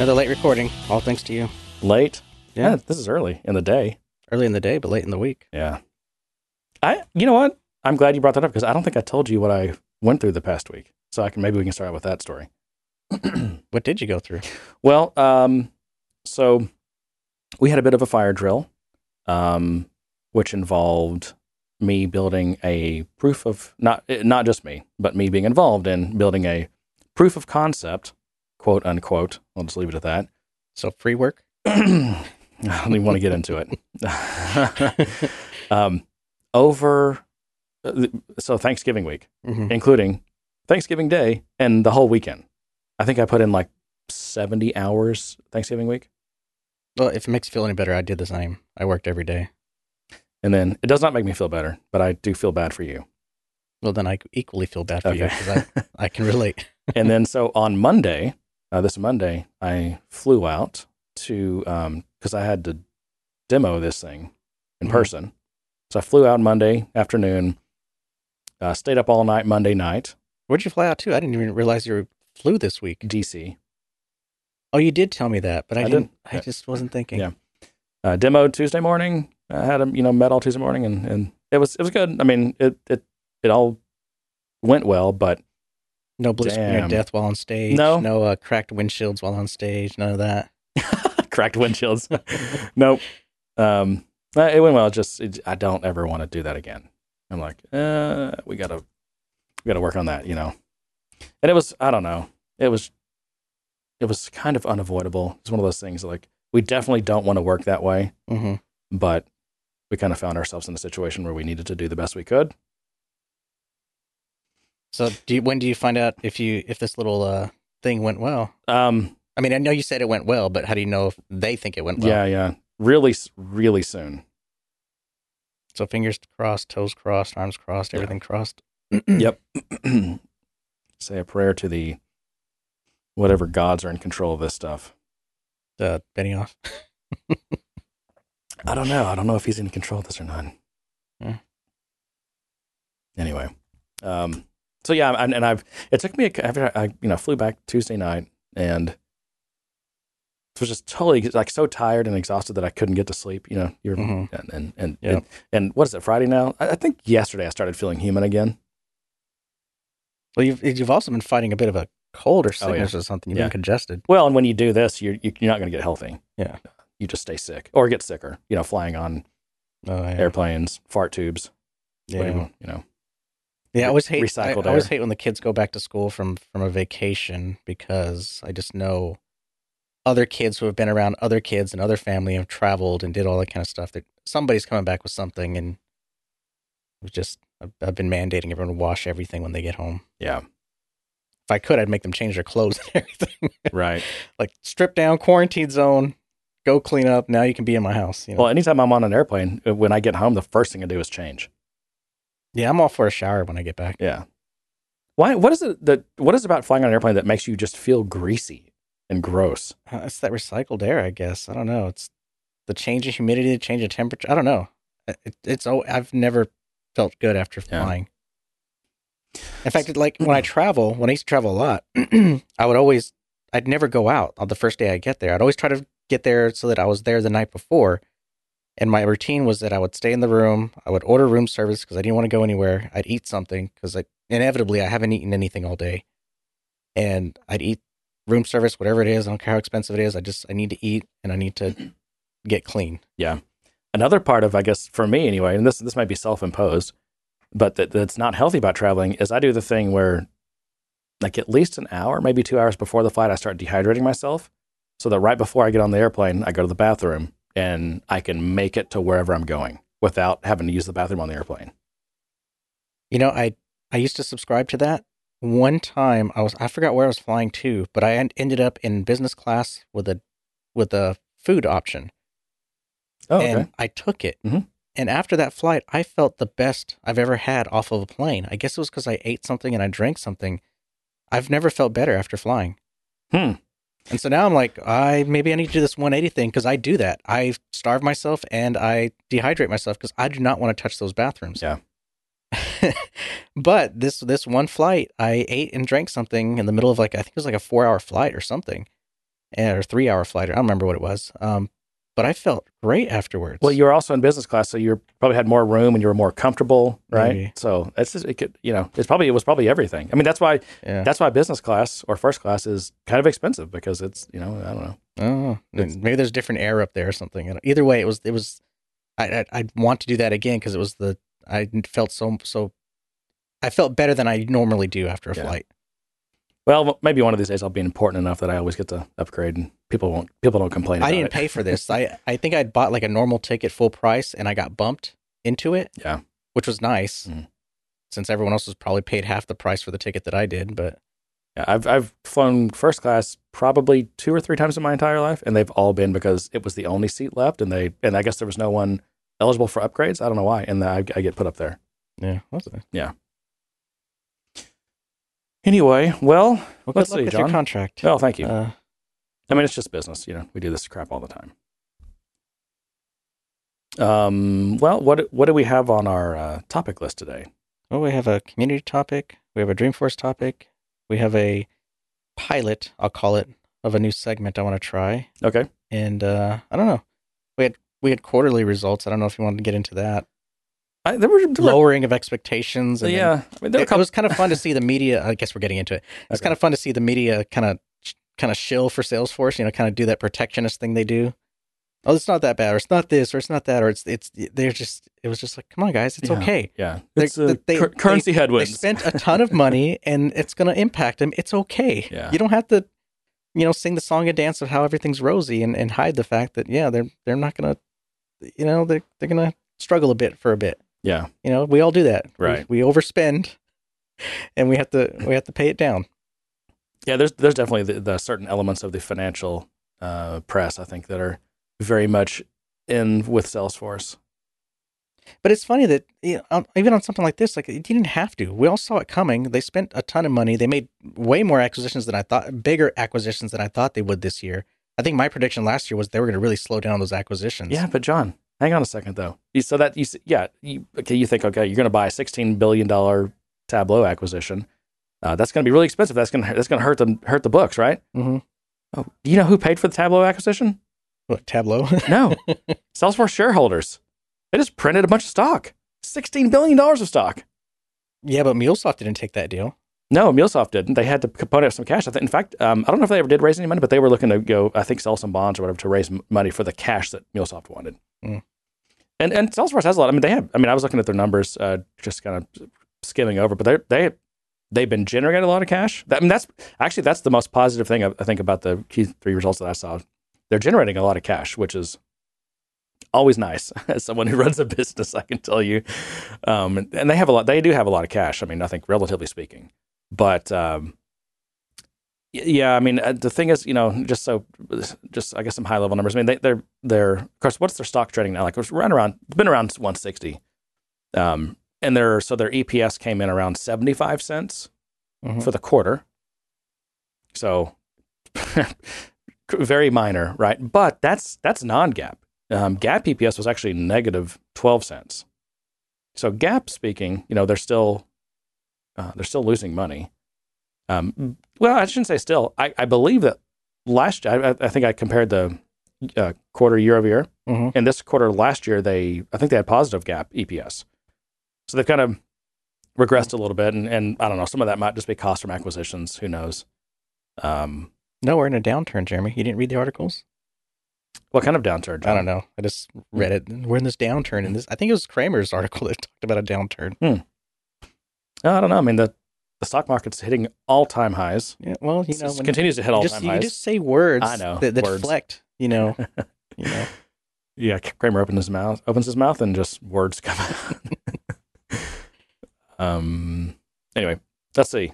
Another late recording. All thanks to you. Late? Yeah. this is early in the day. Early in the day, but late in the week. Yeah. I, you know what? I'm glad you brought that up because I don't think I told you what I went through the past week. So I can maybe we can start out with that story. What did you go through? Well, um, so we had a bit of a fire drill, um, which involved me building a proof of not not just me, but me being involved in building a proof of concept, quote unquote. I'll just leave it at that. So free work? I don't even want to get into it. um, over uh, so Thanksgiving week, Mm-hmm. including Thanksgiving Day and the whole weekend. I think I put in like seventy hours Thanksgiving week, Well, if it makes you feel any better, I did the same. I worked every day. and then it does not make me feel better, but I do feel bad for you. Well, then I equally feel bad for you because I, I can relate. and then so on Monday, uh, this Monday, I flew out to because I had to demo this thing in Mhm. person. So I flew out Monday afternoon, uh, stayed up all night Monday night, Where'd you fly out to? I didn't even realize you flew this week. DC. Oh, you did tell me that, but I, I didn't. did. I just wasn't thinking. Yeah. Uh, demoed Tuesday morning. I had a you know met all Tuesday morning, and, and it was it was good. I mean it it it all went well, but No blue screen of death while on stage. No. No uh, cracked windshields while on stage. None of that. cracked windshields. nope. Um, uh, it went well. Just it, I don't ever want to do that again. I'm like, uh, we gotta, we gotta work on that, you know. And it was, I don't know, it was, it was kind of unavoidable. It's one of those things like we definitely don't want to work that way, Mm-hmm. but we kind of found ourselves in a situation where we needed to do the best we could. So, do you, when do you find out if you if this little uh, thing went well? Um, I mean, I know you said it went well, but how do you know if they think it went well? yeah, yeah, really, really soon. So fingers crossed, toes crossed, arms crossed, Yeah. everything crossed. Yep. Say a prayer to the whatever gods are in control of this stuff. Uh, Benioff. I don't know. I don't know if he's in control of this or not. Hmm. Anyway, um, so yeah, and, and I've it took me a, after I you know flew back Tuesday night and it was just totally like so tired and exhausted that I couldn't get to sleep. You know, you're Mhm. and and and, Yeah. and and what is it Friday now? I, I think yesterday I started feeling human again. Well, you've you've also been fighting a bit of a cold or Oh, yeah. sickness or something. You've Yeah. been congested. Well, and when you do this, you're you- you're not going to get healthy. Yeah. you just stay sick or get sicker. You know, flying on Oh airplanes, fart tubes, yeah. whatever. You know, Yeah, I always hate Recycled I, I always hate when the kids go back to school from from a vacation because I just know other kids who have been around other kids and other family have traveled and did all that kind of stuff. That somebody's coming back with something, and it was just I've, I've been mandating everyone to wash everything when they get home. yeah, If I could, I'd make them change their clothes and everything. right. like strip down, quarantine zone, go clean up. Now you can be in my house. You know? Well, anytime I'm on an airplane, uh, when I get home, the first thing I do is change. Yeah, I'm all for a shower when I get back. Yeah. Why? What is it that? What is it about flying on an airplane that makes you just feel greasy and gross? Uh, It's that recycled air, I guess. I don't know. It's the change of humidity, the change of temperature. I don't know. It, it's oh, I've never felt good after Yeah. flying. In fact, it, like when I travel, when I used to travel a lot, I would always, I'd never go out on the first day I get there. I'd always try to get there so that I was there the night before. And my routine was that I would stay in the room. I would order room service because I didn't want to go anywhere. I'd eat something because inevitably I haven't eaten anything all day, and I'd eat room service, whatever it is. I don't care how expensive it is. I just I need to eat and I need to get clean. Yeah. Another part of, I guess, for me anyway, and this this might be self imposed, but that that's not healthy about traveling is I do the thing where, like, at least an hour, maybe two hours before the flight, I start dehydrating myself, so that right before I get on the airplane, I go to the bathroom and I can make it to wherever I'm going without having to use the bathroom on the airplane. You know, I I used to subscribe to that. One time I was I forgot where I was flying to, but I ended up in business class with a with a food option. Oh, okay. and I took it. Mhm. And after that flight, I felt the best I've ever had off of a plane. I guess it was because I ate something and I drank something. I've never felt better after flying. Hmm. And so now I'm like, I maybe I need to do this 180 thing because I do that. I starve myself and I dehydrate myself because I do not want to touch those bathrooms. Yeah. but this this one flight, I ate and drank something in the middle of like I think it was like a four hour flight or something, eh, or three hour flight. I don't remember what it was. Um, but I felt great afterwards. Well, you were also in business class, so you probably had more room and you were more comfortable, right? Maybe. So it's just, it could, you know, it's probably it was probably everything. I mean, that's why yeah. that's why business class or first class is kind of expensive because it's you know I don't know. Oh, maybe there's different air up there or something. Either way, it was it was. I I I'd want to do that again because it was the I felt so so. I felt better than I normally do after a Yeah. flight. Well, maybe one of these days I'll be important enough that I always get to upgrade and people won't people don't complain. I didn't it. pay for this. I I think I'd bought like a normal ticket full price and I got bumped into it. Yeah. which was nice Mhm. since everyone else was probably paid half the price for the ticket that I did. But Yeah, I've I've flown first class probably two or three times in my entire life, and they've all been because it was the only seat left, and they and I guess there was no one eligible for upgrades. I don't know why, and I, I get put up there. yeah, it? Anyway, well, Well, Let's see, John. contract. oh, thank you. Uh, I mean, it's just business, you know. We do this crap all the time. Um. Well, what what do we have on our uh, topic list today? well, we have a community topic. We have a Dreamforce topic. We have a pilot. I'll call it of a new segment I want to try. Okay. And uh, I don't know. We had we had quarterly results. I don't know if you wanted to get into that. I, there were, there were Lowering of expectations. And yeah. I mean, were a it, was kind of fun to see the media. I guess we're getting into it. It's Okay. kind of fun to see the media kind of kind of shill for Salesforce. You know, kind of do that protectionist thing they do. Oh, it's not that bad, or it's not this, or it's not that, or it's it's. They're just. It was just like, come on, guys, it's Yeah. okay. yeah. It's uh, they- cur- they- currency They headwinds. spent a ton of money, and it's going to impact them. It's okay. Yeah. You don't have to, you know, sing the song and dance of how everything's rosy, and, and hide the fact that yeah, they're they're not going to, you know, they're they're going to struggle a bit for a bit. Yeah. You know, we all do that. Right. We, overspend, and we have to we have to pay it down. Yeah, there's there's definitely the, the certain elements of the financial uh, press I think that are very much in with Salesforce. But it's funny that you know, even on something like this, like you didn't have to. We all saw it coming. They spent a ton of money. They made way more acquisitions than I thought, bigger acquisitions than I thought they would this year. I think my prediction last year was they were going to really slow down those acquisitions. Yeah, but John, hang on a second though. So that you yeah, you, okay, you think okay, you're going to buy a 16 billion dollar Tableau acquisition. Uh, that's going to be really expensive. That's going to that's going to hurt the hurt the books, right? hmm Oh, do you know who paid for the Tableau acquisition? What Tableau? No, Salesforce shareholders. They just printed a bunch of stock. 16 billion dollars of stock. yeah, but MuleSoft didn't take that deal. No, MuleSoft didn't. They had to component up some cash. I think, in fact, um, I don't know if they ever did raise any money, but they were looking to go, I think, sell some bonds or whatever to raise m- money for the cash that MuleSoft wanted. Mm. And and Salesforce has a lot. I mean, they have. I mean, I was looking at their numbers, uh, just kind of skimming over, but they they they've been generating a lot of cash. I mean, that's actually that's the most positive thing I, I think about the Q three results that I saw. They're generating a lot of cash, which is always nice. As someone who runs a business, I can tell you. Um, and, and they have a lot. They do have a lot of cash. I mean, I think relatively speaking, but um, yeah, I mean, uh, the thing is, you know, just so, just I guess some high level numbers. I mean, they, they're they're of course, what's their stock trading now? Like it's right around, it's been around 160. Um, and their so their EPS came in around 75 cents Mhm. for the quarter. So very minor, right? But that's that's non-GAAP. Um, GAAP EPS was actually negative 12 cents. So GAAP speaking, you know, they're still uh, they're still losing money. Um, well, I shouldn't say still. I, I believe that last I, I think I compared the uh, quarter year over year, Mhm. and this quarter last year they I think they had positive GAAP EPS. So they've kind of regressed a little bit, and, and I don't know. Some of that might just be cost from acquisitions. Who knows? Um, No, we're in a downturn, Jeremy. You didn't read the articles? what kind of downturn? I don't know. I just read it. We're in this downturn, and this I think it was Cramer's article that talked about a downturn. No, I don't know. I mean the the stock market's hitting all time highs. Yeah, well, you know, It continues to hit all time you highs. just say words I know, that, that words. deflect. You know, you know. Yeah, Cramer opens his mouth, opens his mouth, and just words come out. um. Anyway, let's see.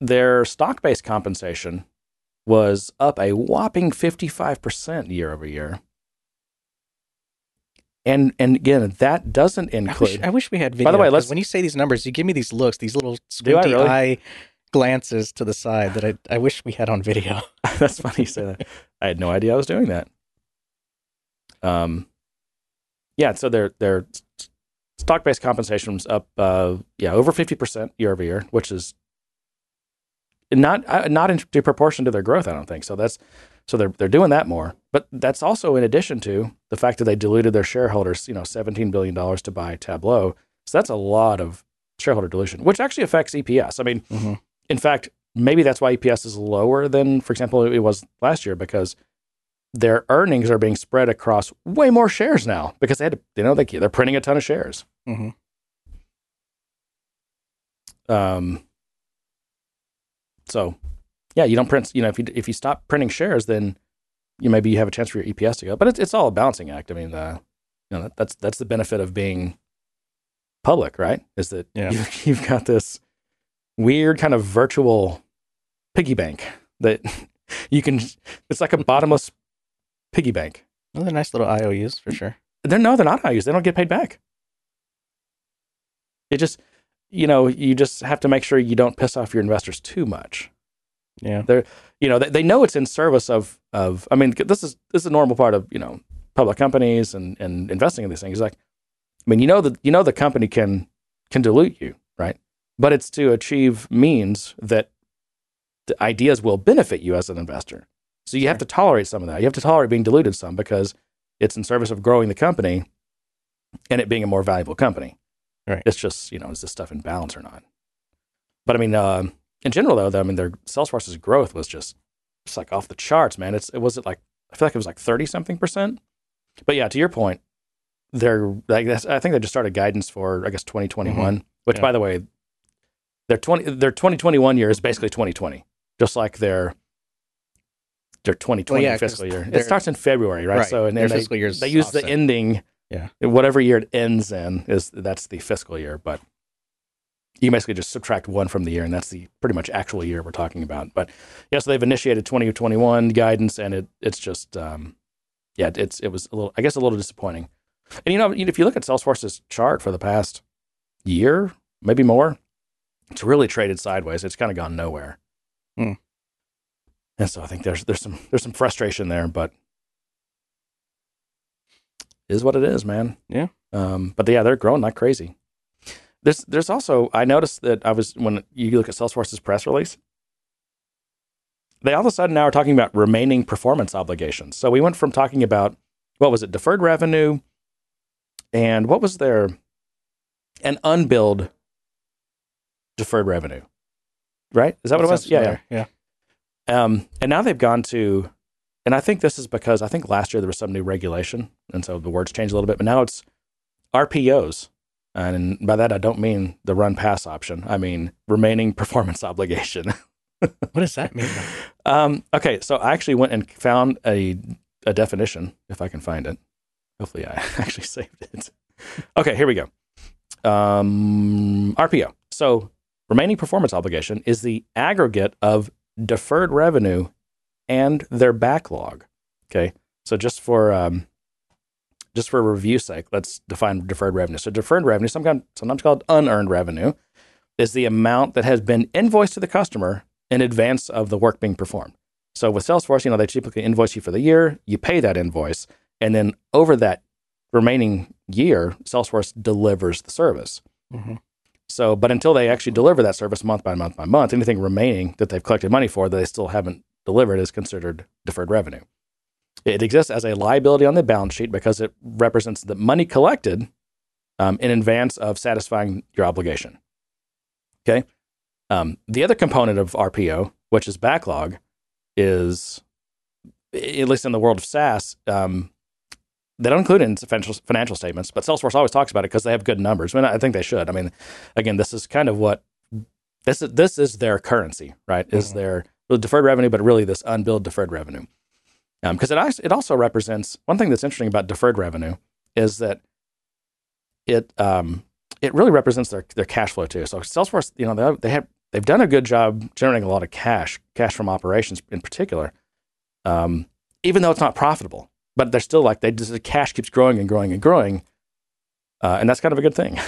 Their stock-based compensation was up a whopping fifty-five percent year over year, and and again, that doesn't I wish, include. I wish we had video. By the way, let's- when you say these numbers, you give me these looks, these little squinty really? eye glances to the side that I, I wish we had on video. That's funny you say that. I had no idea I was doing that. Um, yeah. So their their stock based compensation was up, uh, yeah, over fifty percent year over year, which is not uh, not in proportion to their growth. I don't think so. That's so they're they're doing that more, but that's also in addition to the fact that they diluted their shareholders. You know, seventeen billion dollars to buy Tableau. So that's a lot of shareholder dilution, which actually affects EPS. I mean, Mm-hmm. in fact, maybe that's why EPS is lower than, for example, it was last year because their earnings are being spread across way more shares now because they had to, you know, they, they're printing a ton of shares. Mm-hmm. Um, so, yeah, you don't print. You know, if you if you stop printing shares, then you maybe you have a chance for your EPS to go. But it's it's all a balancing act. I mean, uh, you know, that, that's that's the benefit of being public, right? Is that Yeah. you, you've got this weird kind of virtual piggy bank that you can. It's like a bottomless piggy bank. Well, they're nice little IOUs for sure. They're no, they're not IOUs. They don't get paid back. It just, you know, you just have to make sure you don't piss off your investors too much. Yeah. they're You know, they, they know it's in service of of. I mean, this is this is a normal part of you know public companies and and investing in these things. Like, I mean, you know that you know the company can can dilute you, right? But it's to achieve means that the ideas will benefit you as an investor. So you have to tolerate some of that. You have to tolerate being diluted some because it's in service of growing the company and it being a more valuable company. Right. It's just, you know, is this stuff in balance or not? But I mean, um, in general, though, I mean, their Salesforce's growth was just, it's like off the charts, man. It's, it was it like, I feel like it was like 30 something percent. But yeah, to your point, they're, like I think they just started guidance for, I guess, 2021, mm-hmm. which Yeah. by the way, their 20, their 2021 year is basically 2020, just like their, their 2020 yeah, 'cause fiscal year. It starts in February, right? Right. So, and Their they, fiscal year's they use the ending, Yeah. whatever year it ends in is that's the fiscal year. But you basically just subtract one from the year, and that's the pretty much actual year we're talking about. But yeah, so they've initiated 2021 guidance, and it it's just um, yeah, it's it was a little, I guess, a little disappointing. And you know, if you look at Salesforce's chart for the past year, maybe more, it's really traded sideways. It's kind of gone nowhere. Hmm. And so I think there's there's some there's some frustration there, but is what it is, man. Yeah. Um, but yeah, they're growing like crazy. There's there's also I noticed that I was when you look at Salesforce's press release, they all of a sudden now are talking about remaining performance obligations. So we went from talking about what was it, deferred revenue, and what was their an unbilled deferred revenue, right? Is that what it was? yeah. Yeah. Um, and now they've gone to, and I think this is because I think last year there was some new regulation, and so the words changed a little bit. But now it's RPOs, and by that I don't mean the run pass option. I mean remaining performance obligation. What does that mean? um, okay, so I actually went and found a a definition if I can find it. Hopefully, I actually saved it. Okay, here we go. Um, RPO. So remaining performance obligation is the aggregate of deferred revenue and their backlog. Okay, so just for um, just for review sake, let's define deferred revenue. So deferred revenue, sometimes sometimes called unearned revenue, is the amount that has been invoiced to the customer in advance of the work being performed. So with Salesforce, you know, they typically invoice you for the year, you pay that invoice, and then over that remaining year, Salesforce delivers the service. Mhm. So, but until they actually deliver that service month by month by month, anything remaining that they've collected money for that they still haven't delivered is considered deferred revenue. It exists as a liability on the balance sheet because it represents the money collected um, in advance of satisfying your obligation. Okay. Um, the other component of RPO, which is backlog, is at least in the world of SaaS, um, they don't include it in financial financial statements, but Salesforce always talks about it because they have good numbers. I mean, I think they should. I mean, again, this is kind of what this is. This is their currency, right? Is Mhm. their deferred revenue, but really this unbilled deferred revenue. Because it al- it also represents one thing that's interesting about deferred revenue is that it um, it really represents their their cash flow too. So Salesforce, you know, they they have they've done a good job generating a lot of cash, cash from operations in particular. Um, even though it's not profitable, but they're still like they just the cash keeps growing and growing and growing, uh, and that's kind of a good thing.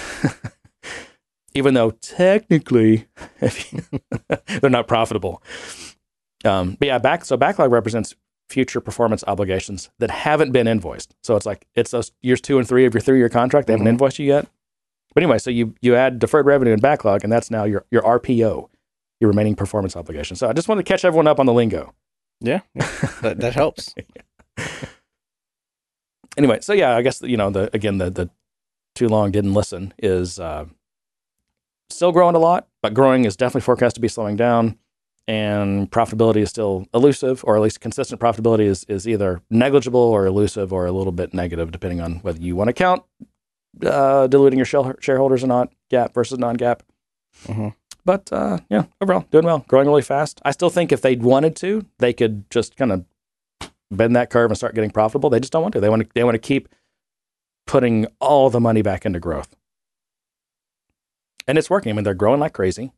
even though technically you- they're not profitable. Um, but yeah, back so backlog represents future performance obligations that haven't been invoiced. So it's like it's those years two and three of your three year contract. They haven't Mhm. invoiced you yet. But anyway, so you you add deferred revenue and backlog, and that's now your your RPO, your remaining performance obligation. So I just wanted to catch everyone up on the lingo. Yeah, yeah that, that helps. anyway, so yeah, I guess you know the again the the too long didn't listen is uh, still growing a lot, but growing is definitely forecast to be slowing down, and profitability is still elusive, or at least consistent profitability is is either negligible or elusive or a little bit negative, depending on whether you want to count uh, diluting your shareholders or not, GAAP versus non GAAP. Mm-hmm. But uh, yeah, overall doing well, growing really fast. I still think if they wanted to, they could just kind of bend that curve and start getting profitable. They just don't want to. They want to. They want to keep putting all the money back into growth, and it's working. I mean, they're growing like crazy.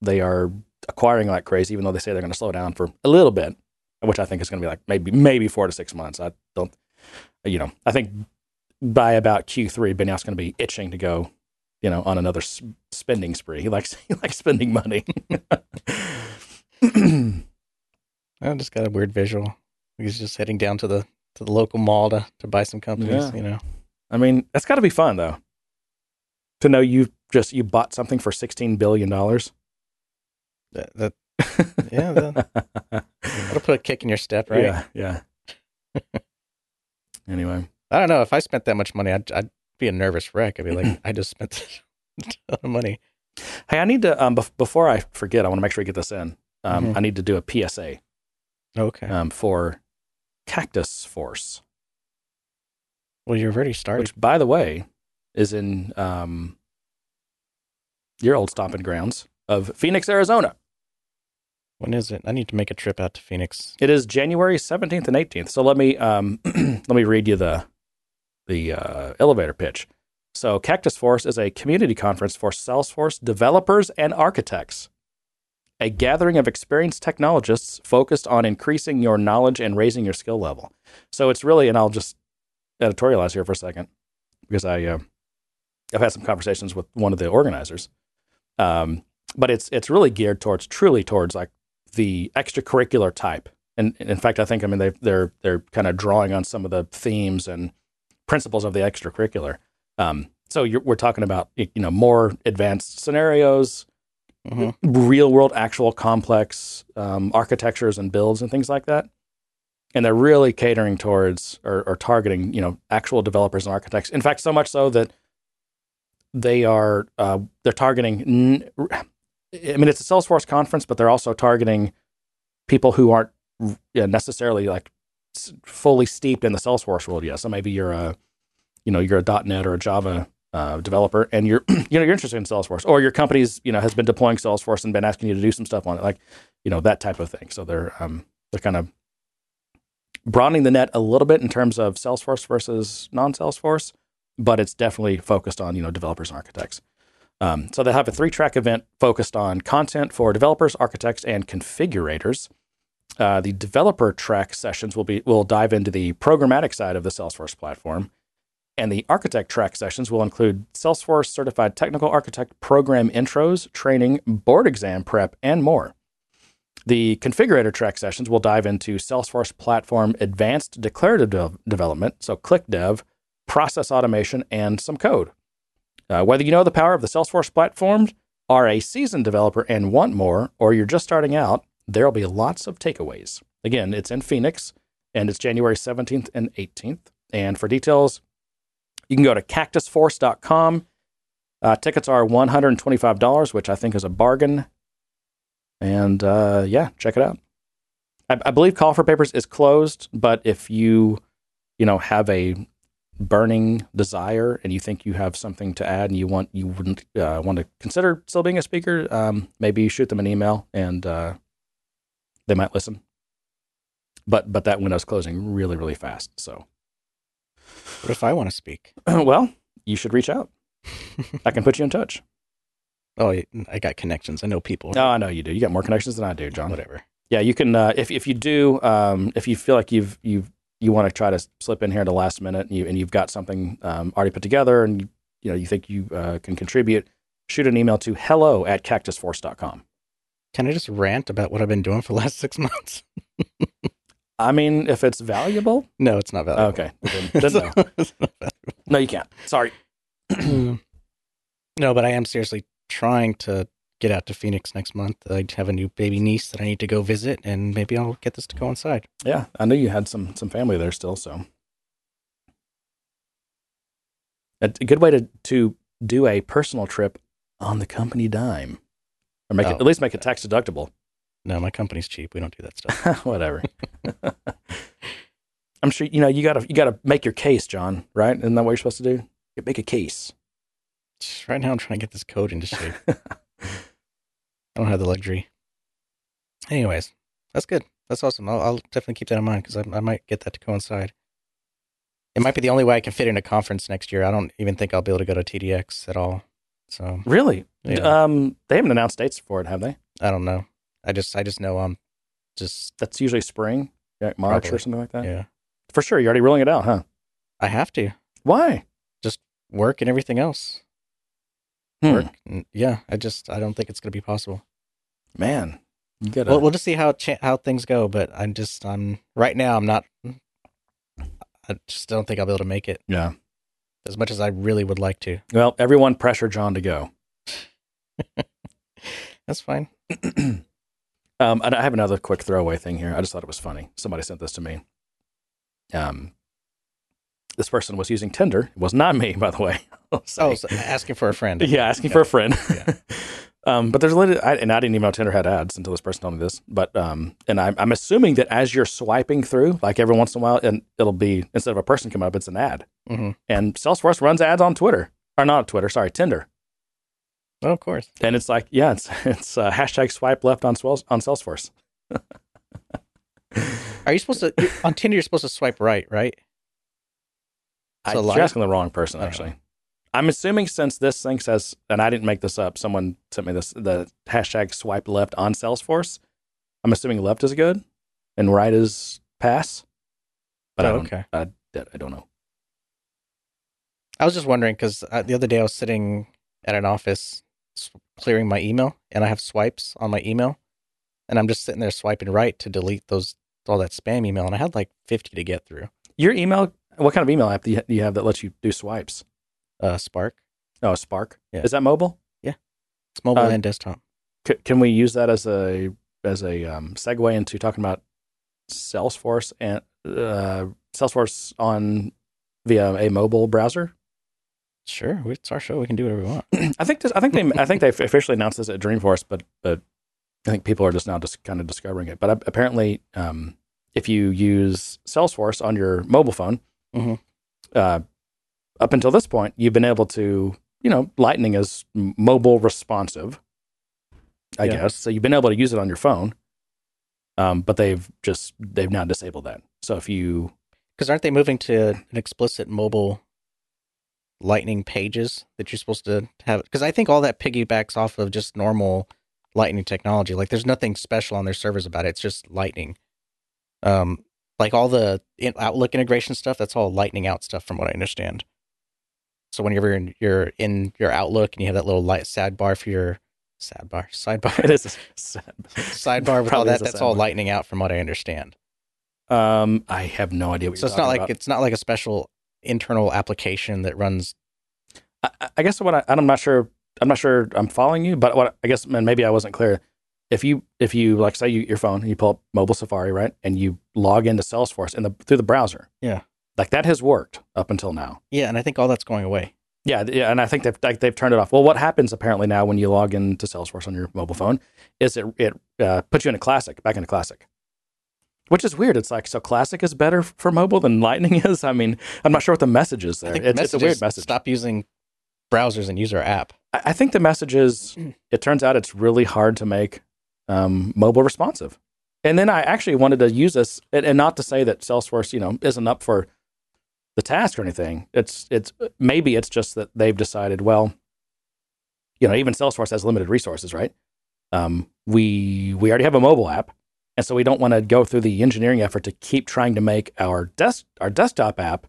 They are acquiring like crazy, even though they say they're going to slow down for a little bit, which I think is going to be like maybe maybe four to six months. I don't, you know, I think by about Q3, Benioff's going to be itching to go you know, on another spending spree. He likes he likes spending money. I just got a weird visual. He's just heading down to the to the local mall to to buy some companies. Yeah. You know, I mean, that's got to be fun though. To know you just you bought something for sixteen billion dollars. That, that yeah, that, that'll put a kick in your step, right? Yeah, yeah. anyway, I don't know if I spent that much money, I'd, I'd be a nervous wreck. I'd be like, I just spent a ton of money. Hey, I need to um, before I forget. I want to make sure we get this in. Um, mm-hmm. I need to do a PSA. Okay. Um, for Cactus Force. Well, you've already started. Which, by the way, is in um, your old stomping grounds of Phoenix, Arizona. When is it? I need to make a trip out to Phoenix. It is January seventeenth and eighteenth. So let me um, let me read you the the uh, elevator pitch. So, Cactus Force is a community conference for Salesforce developers and architects, a gathering of experienced technologists focused on increasing your knowledge and raising your skill level. So, it's really, and I'll just editorialize here for a second because I uh, I've had some conversations with one of the organizers, um, but it's it's really geared towards truly towards like the extracurricular type. And, and in fact, I think I mean they they're they're kind of drawing on some of the themes and principles of the extracurricular. Um, so we're talking about you know more advanced scenarios, mm-hmm. real world, actual complex um, architectures and builds and things like that. And they're really catering towards or, or targeting you know actual developers and architects. In fact, so much so that they are uh, they're targeting. I mean, it's a Salesforce conference, but they're also targeting people who aren't necessarily like fully steeped in the Salesforce world yet. So maybe you're a, you know, you're a .NET or a Java uh, developer, and you're, you know, you're interested in Salesforce, or your company's, you know, has been deploying Salesforce and been asking you to do some stuff on it, like, you know, that type of thing. So they're, um, they're kind of broadening the net a little bit in terms of Salesforce versus non-Salesforce, but it's definitely focused on, you know, developers and architects. Um, so they'll have a three-track event focused on content for developers, architects, and configurators. Uh, the developer track sessions will be will dive into the programmatic side of the Salesforce platform, and the architect track sessions will include Salesforce certified technical architect program intros, training, board exam prep, and more. The configurator track sessions will dive into Salesforce platform advanced declarative de- development, so ClickDev, process automation, and some code. Uh, whether you know the power of the Salesforce platform, are a seasoned developer and want more, or you're just starting out, there will be lots of takeaways. Again, it's in Phoenix and it's January 17th and 18th. And for details, you can go to cactusforce.com. Uh, tickets are $125, which I think is a bargain. And uh, yeah, check it out. I, I, believe Call for Papers is closed, but if you, you know, have a burning desire and you think you have something to add and you want you wouldn't uh, want to consider still being a speaker, um, maybe shoot them an email and uh, they might listen. But but that window's closing really really fast. So, what if I want to speak? well, you should reach out. I can put you in touch. Oh, I got connections. I know people. No, I know you do. You got more connections than I do, John. Whatever. Yeah, you can. Uh, if if you do, um, if you feel like you've you've you want to try to slip in here at the last minute, and you and you've got something um, already put together, and you, you know you think you uh, can contribute, shoot an email to hello at cactusforce.com. Can I just rant about what I've been doing for the last six months? I mean, if it's valuable. No, it's not valuable. Okay. Then, then no. no, you can't. Sorry. no, but I am seriously trying to get out to Phoenix next month. I have a new baby niece that I need to go visit, and maybe I'll get this to coincide. Yeah, I knew you had some some family there still, so a a good way to to do a personal trip on the company dime, or make it Oh, at least make it tax deductible. No, my company's cheap. We don't do that stuff. Whatever. I'm sure you know you gotta you gotta make your case, John. Right? Isn't that what you're supposed to do? You make a case. right now, I'm trying to get this code into shape. I don't have the luxury. Anyways, that's good. That's awesome. I'll, I'll definitely keep that in mind because I, I might get that to coincide. It might be the only way I can fit in a conference next year. I don't even think I'll be able to go to TDX at all. So Really? Yeah. Um, they haven't announced dates for it, have they? I don't know. I just I just know I'm just That's usually spring, like March or something like that. yeah. For sure, you're already ruling it out, huh? I have to Why? Just work and everything else. Hmm. Yeah, I just I don't think it's gonna be possible. Man, you gotta. Well, we'll just see how cha- how things go. But I'm just I'm right now. I'm not. I just don't think I'll be able to make it yeah. as much as I really would like to. Well, everyone pressure John to go. That's fine. Um, and I have another quick throwaway thing here. I just thought it was funny. Somebody sent this to me. Um, this person was using Tinder. It was not me, by the way. Oh, so asking for a friend. yeah, asking for a friend. Yeah. um, but there's a little, I, and I didn't even know Tinder had ads until this person told me this. But um, and I'm, I'm assuming that as you're swiping through, like every once in a while, and it'll be instead of a person come up, it's an ad. hmm And Salesforce runs ads on Twitter, or not Twitter, sorry, Tinder. Oh, of course. And it's like, yeah, it's it's uh, hashtag swipe left on Swell, on Salesforce. Are you supposed to on Tinder? You're supposed to swipe right, right? I, you're asking the wrong person, actually. I'm assuming since this thing says, and I didn't make this up, someone sent me this, the hashtag swipe left on Salesforce. I'm assuming left is good and right is pass. But I Oh, don't, okay. I, that- I don't know. I was just wondering because uh, the other day I was sitting at an office clearing my email, and I have swipes on my email, and I'm just sitting there swiping right to delete those all that spam email, and I had like 50 to get through. Your email, what kind of email app do you, do you have that lets you do swipes? Uh, Spark. Oh, Spark. Yeah. Is that mobile? Yeah, it's mobile Uh, and desktop. C- can we use that as a as a um, segue into talking about Salesforce and uh, Salesforce on via a mobile browser? Sure, it's our show. We can do whatever we want. I think this, I think they I think they officially announced this at Dreamforce, but but I think people are just now just kind of discovering it. But apparently, um, if you use Salesforce on your mobile phone, Mhm. uh, up until this point, you've been able to you know Lightning is mobile responsive, I Yeah. guess. So you've been able to use it on your phone, um, but they've just they've now disabled that. So if you Because aren't they moving to an explicit mobile Lightning pages that you're supposed to have? Because I think all that piggybacks off of just normal Lightning technology. Like, there's nothing special on their servers about it. It's just Lightning. Um, like all the Outlook integration stuff, that's all Lightning out stuff, from what I understand. So whenever you're in, you're in your Outlook and you have that little light sidebar for your sidebar it sidebar is a sad- sidebar with all that, is all. Lightning out, from what I understand. Um, I have no idea what So you're it's not like about. it's not like a special internal application that runs. I, I guess what I, I'm not sure. I'm not sure I'm following you, but what I guess, and maybe I wasn't clear. If you if you like say you, your phone, and you pull up mobile Safari, right, and you log into Salesforce in the through the browser, Yeah. like that has worked up until now. Yeah, and I think all that's going away. Yeah, yeah, and I think they've like they've turned it off. Well, what happens apparently now when you log into Salesforce on your mobile phone is it it uh, puts you in a classic, back into classic, which is weird. It's like so classic is better for mobile than Lightning is. I mean, I'm not sure what the message is there. It's, it's a weird message. Stop using browsers and use our app. I I think the message is it turns out it's really hard to make um, mobile responsive. And then I actually wanted to use this, and, and not to say that Salesforce, you know, isn't up for the task or anything. It's it's maybe it's just that they've decided, well, you know, even Salesforce has limited resources, right? Um, we we already have a mobile app, and so we don't want to go through the engineering effort to keep trying to make our desk our desktop app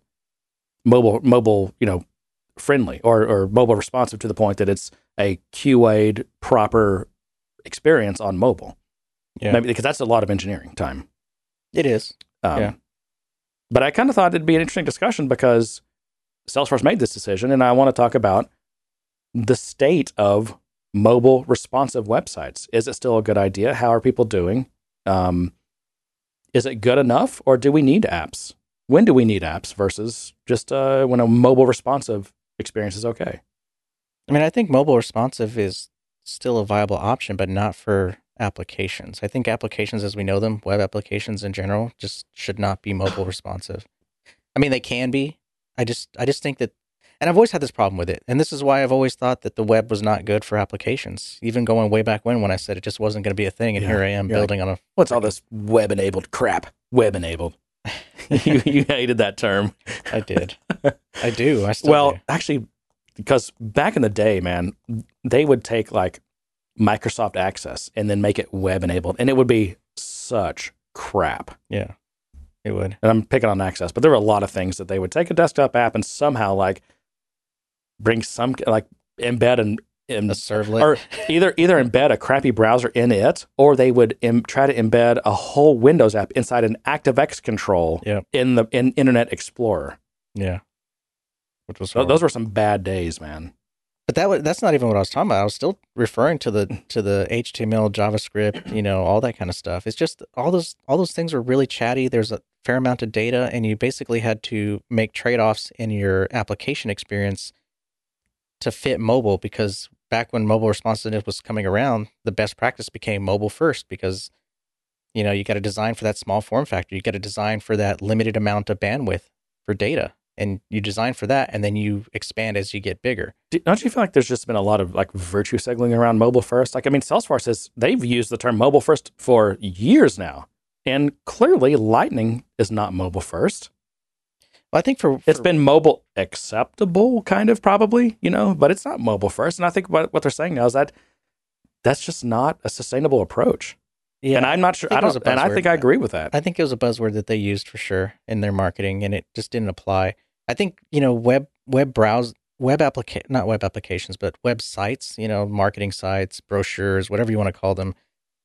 mobile mobile, you know, friendly or or mobile responsive to the point that it's a QA'd proper experience on mobile. Yeah. Maybe because that's a lot of engineering time. It is. Um, Yeah. But I kind of thought it'd be an interesting discussion because Salesforce made this decision, and I want to talk about the state of mobile responsive websites. Is it still a good idea? How are people doing? Um, is it good enough, or do we need apps? When do we need apps versus just uh, when a mobile responsive experience is okay? I mean, I think mobile responsive is still a viable option, but not for applications. I think applications as we know them, web applications in general, just should not be mobile responsive. I mean, they can be. I just I just think that and I've always had this problem with it. And this is why I've always thought that the web was not good for applications. Even going way back when when I said it just wasn't going to be a thing and Yeah. here I am You're building on a What's all this web enabled crap? Web enabled. you, you hated that term. I did. I do. I still well, do. actually, because back in the day, man, they would take like Microsoft Access and then make it web enabled, and it would be such crap. Yeah. It would. And I'm picking on Access, but there were a lot of things that they would take a desktop app and somehow like bring some like embed and, in, A servlet. or either either embed a crappy browser in it, or they would Im- try to embed a whole Windows app inside an ActiveX control Yep. in the in Internet Explorer. yeah. Which was those were some bad days, man. But that was, that's not even what I was talking about. I was still referring to the to the HTML, JavaScript, you know, all that kind of stuff. It's just all those all those things were really chatty. There's a fair amount of data, and you basically had to make trade offs in your application experience to fit mobile. Because back when mobile responsiveness was coming around, the best practice became mobile first. Because you know you got to design for that small form factor. You got to design for that limited amount of bandwidth for data, and you design for that, and then you expand as you get bigger. Do- Don't you feel like there's just been a lot of like virtue signaling around mobile first? Like, I mean, Salesforce has they've used the term mobile first for years now, and clearly Lightning is not mobile first. Well, I think for, it's been mobile acceptable, kind of probably, you know, but it's not mobile first. And I think what, what they're saying now is that that's just not a sustainable approach. yeah, and I'm not sure. I was don't, and I think I agree with that. I think it was a buzzword that they used for sure in their marketing, and it just didn't apply. I think you know web web browse web applica- not web applications, but websites. You know, marketing sites, brochures, whatever you want to call them.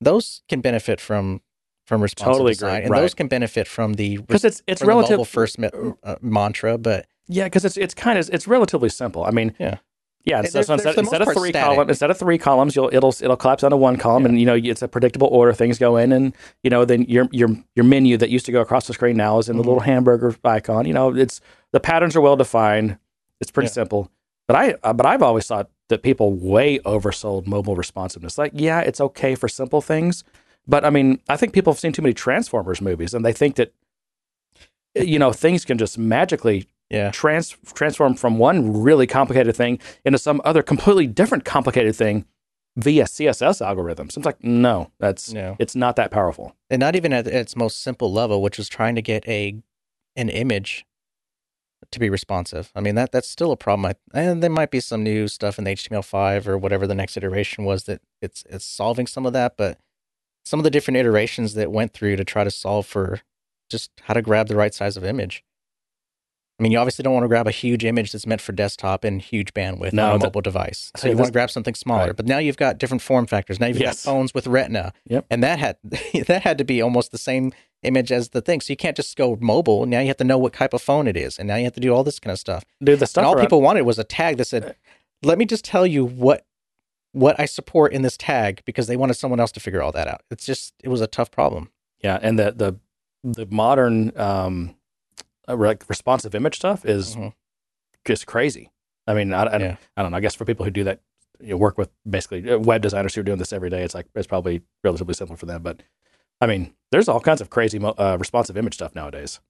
Those can benefit from from responsive Totally design, agree, and right. those can benefit from the Because it's it's relative first ma- uh, mantra. But Yeah, because it's it's kind of it's relatively simple. I mean, Yeah. Yeah. So, there's- there's instead, instead of three columns, instead of three columns, you'll it'll it'll collapse onto one column, Yeah. and you know it's a predictable order. Things go in, and you know then your your your menu that used to go across the screen now is in the Mhm. little hamburger icon. You know, it's the patterns are well defined. It's pretty Yeah. simple. But I uh, but I've always thought that people way oversold mobile responsiveness. Like, yeah, it's okay for simple things, but I mean, I think people have seen too many Transformers movies, and they think that you know things can just magically yeah, trans transform from one really complicated thing into some other completely different complicated thing via CSS algorithms. It's like no, that's no, it's not that powerful. and not even at its most simple level, which is trying to get a an image to be responsive. I mean that that's still a problem. I, and there might be some new stuff in the HTML5 or whatever the next iteration was that it's it's solving some of that, but some of the different iterations that went through to try to solve for just how to grab the right size of image. I mean, you obviously don't want to grab a huge image that's meant for desktop and huge bandwidth No, on a that- mobile device. So you want to grab something smaller. Right. But now you've got different form factors. Now you've Yes. got phones with Retina. Yep. And that had that had to be almost the same image as the thing. So you can't just go mobile. Now you have to know what type of phone it is, and now you have to do all this kind of stuff. Dude, the stuff and all around- people wanted was a tag that said, "Let me just tell you what what I support in this tag," because they wanted someone else to figure all that out. It's just it was a tough problem. yeah, and the the the modern um like responsive image stuff is Mhm. just crazy. I mean, I, I, Yeah. I don't know. I guess for people who do that, you know, work with basically uh, web designers who are doing this every day, it's like it's probably relatively simple for them. But I mean, there's all kinds of crazy uh, responsive image stuff nowadays.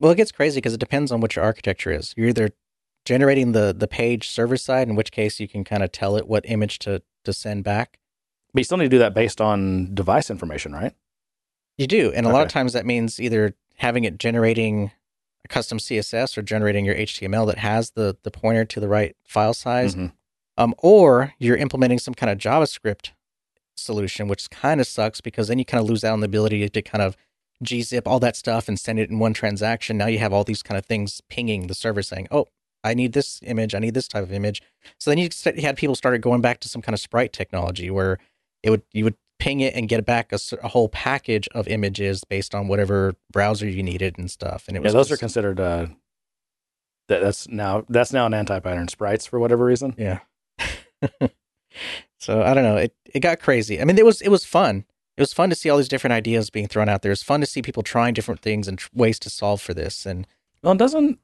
Well, it gets crazy because it depends on what your architecture is. You're either generating the the page server side, in which case you can kind of tell it what image to to send back. But you still need to do that based on device information, right? You do, and a lot of times that means either having it generating a custom CSS or generating your HTML that has the the pointer to the right file size, Mhm. um, or you're implementing some kind of JavaScript solution, which kind of sucks because then you kind of lose out on the ability to kind of gzip all that stuff and send it in one transaction. Now you have all these kind of things pinging the server saying, "Oh, I need this image. I need this type of image." So then you had people started going back to some kind of sprite technology where it would you would ping it and get back a whole package of images based on whatever browser you needed and stuff. And it Yeah, was those are considered. Uh, that, that's now that's now an anti-pattern sprites for whatever reason. Yeah. So I don't know. It it got crazy. I mean, it was it was fun. It was fun to see all these different ideas being thrown out there. It's fun to see people trying different things and tr- ways to solve for this. And Well, it doesn't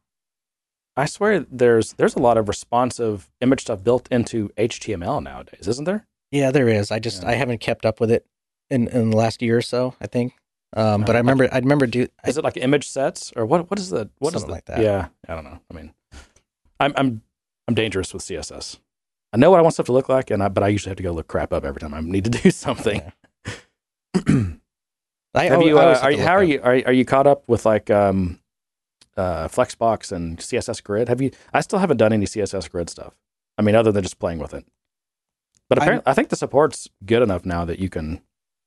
I swear there's there's a lot of responsive image stuff built into HTML nowadays, isn't there? Yeah, there is. I just Yeah. I haven't kept up with it in in the last year or so. I think. Um, but I remember I remember do I, Is it like image sets or what? What is the what is the, like that. Yeah, I don't know. I mean, I'm I'm I'm dangerous with CSS. I know what I want stuff to look like, and I, but I usually have to go look crap up every time I need to do something. I, have you? I Uh, are you? How are you? Are are you caught up with like um, uh, Flexbox and CSS Grid? Have you? I still haven't done any CSS Grid stuff. I mean, other than just playing with it. But I'm- apparently, I think the support's good enough now that you can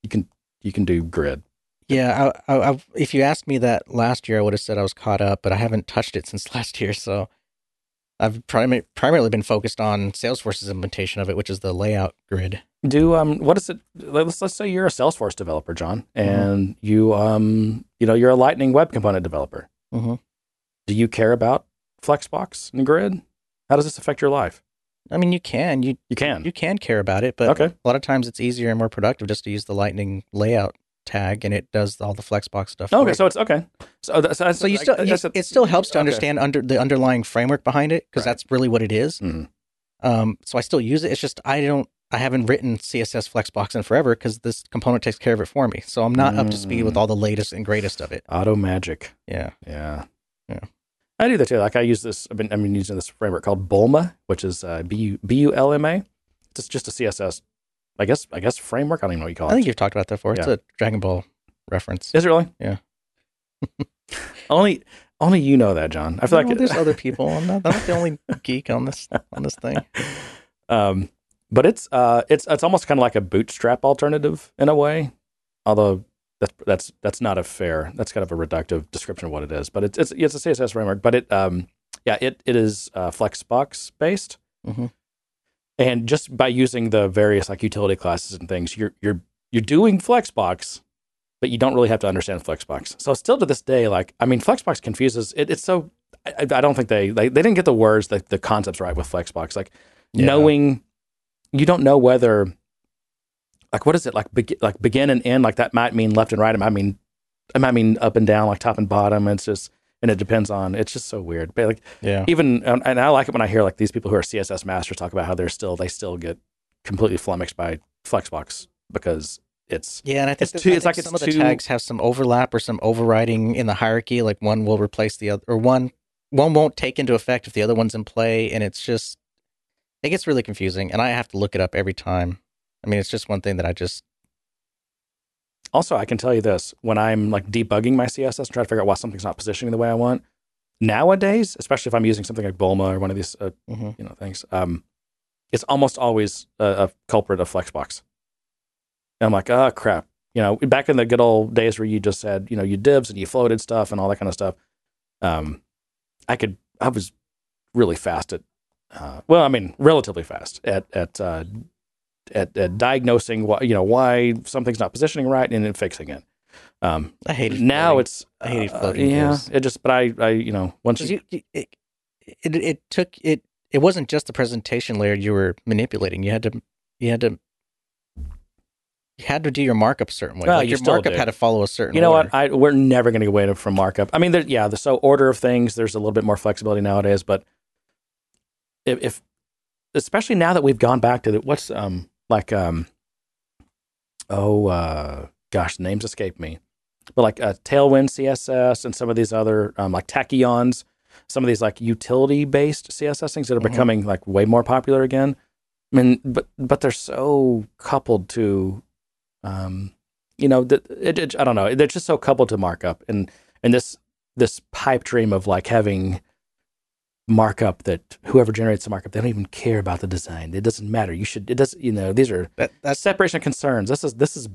you can you can do Grid. Yeah, I, I, I, if you asked me that last year, I would have said I was caught up, but I haven't touched it since last year. So I've prim- primarily been focused on Salesforce's implementation of it, which is the layout grid. do um what is it let's let's say you're a salesforce developer john Mm-hmm. and you um you know you're a lightning web component developer Mhm. do you care about flexbox and grid how does this affect your life I mean, you can you you can you can care about it, but okay a lot of times it's easier and more productive just to use the Lightning layout tag, and it does all the Flexbox stuff. okay so it's okay so that's, that's so you still you, it still helps to understand under the underlying framework behind it because Right. that's really what it is. Mhm. Um, so I still use it. It's just I don't I haven't written CSS Flexbox in forever because this component takes care of it for me. So I'm not up to speed with Mm. all the latest and greatest of it. auto magic Yeah. yeah Yeah. I do that too like i use this i've been, I've been using this framework called bulma which is uh, b-u b-u-l-m-a it's just a css i guess i guess framework i don't even know what you call it. I think you've talked about that before. It's Yeah. a Dragon Ball reference. is it really Yeah. only only you know that john i feel like Well, there's other people. I'm not, I'm not the only geek on this on this thing. um, but it's uh, it's it's almost kind of like a bootstrap alternative in a way, although that's that's that's not a fair. That's kind of a reductive description of what it is. But it's it's it's a CSS framework. But it um yeah it it is uh, Flexbox based, Mhm. and just by using the various like utility classes and things, you're you're you're doing Flexbox. But you don't really have to understand Flexbox. So still to this day, like I mean, Flexbox confuses. It, it's so I, I don't think they, they they didn't get the words, the, the concepts right with Flexbox. Like Yeah. knowing you don't know whether like what is it like be, like begin and end like that might mean left and right it might mean it might mean up and down like top and bottom it's just and it depends on it's just so weird but like Yeah. even and and I like it when I hear like these people who are CSS masters talk about how they're still they still get completely flummoxed by Flexbox because it's Yeah, and I think, It's too- I it's like some it's of the too- tags have some overlap or some overriding in the hierarchy. Like one will replace the other, or one one won't take into effect if the other one's in play, and it's just it gets really confusing. And I have to look it up every time. I mean, it's just one thing that I just Also, I can tell you this: when I'm like debugging my CSS and trying to figure out why something's not positioning the way I want, nowadays, especially if I'm using something like Bulma or one of these, uh, Mhm. you know, things, um, it's almost always a, a culprit of Flexbox. And I'm like, oh crap! You know, back in the good old days where you just said, you know, you divs and you floated stuff and all that kind of stuff. Um, I could, I was really fast at, uh, well, I mean, relatively fast at at uh, at, at diagnosing why you know why something's not positioning right and then fixing it. Um, I hated now floating. it's I hated uh, floating yeah, it just but I I you know once you, you, it, it it took it. It wasn't just the presentation layer you were manipulating. You had to you had to you had to do your markup a certain way. Well, like your markup do. had to follow a certain. you know order. what I we're never going to get away from markup. I mean, there, yeah, the so order of things there's a little bit more flexibility nowadays, but if, if especially now that we've gone back to the what's um like um oh uh gosh names escape me. But like uh, tailwind css and some of these other um, like tachyons some of these like utility based css things that are Mhm. becoming like way more popular again. I mean but but they're so coupled to um you know that it, it, i don't know. They're just so coupled to markup. And and this this pipe dream of like having markup that whoever generates the markup they don't even care about the design it doesn't matter you should it does you know these are that, that's separation of concerns this is this is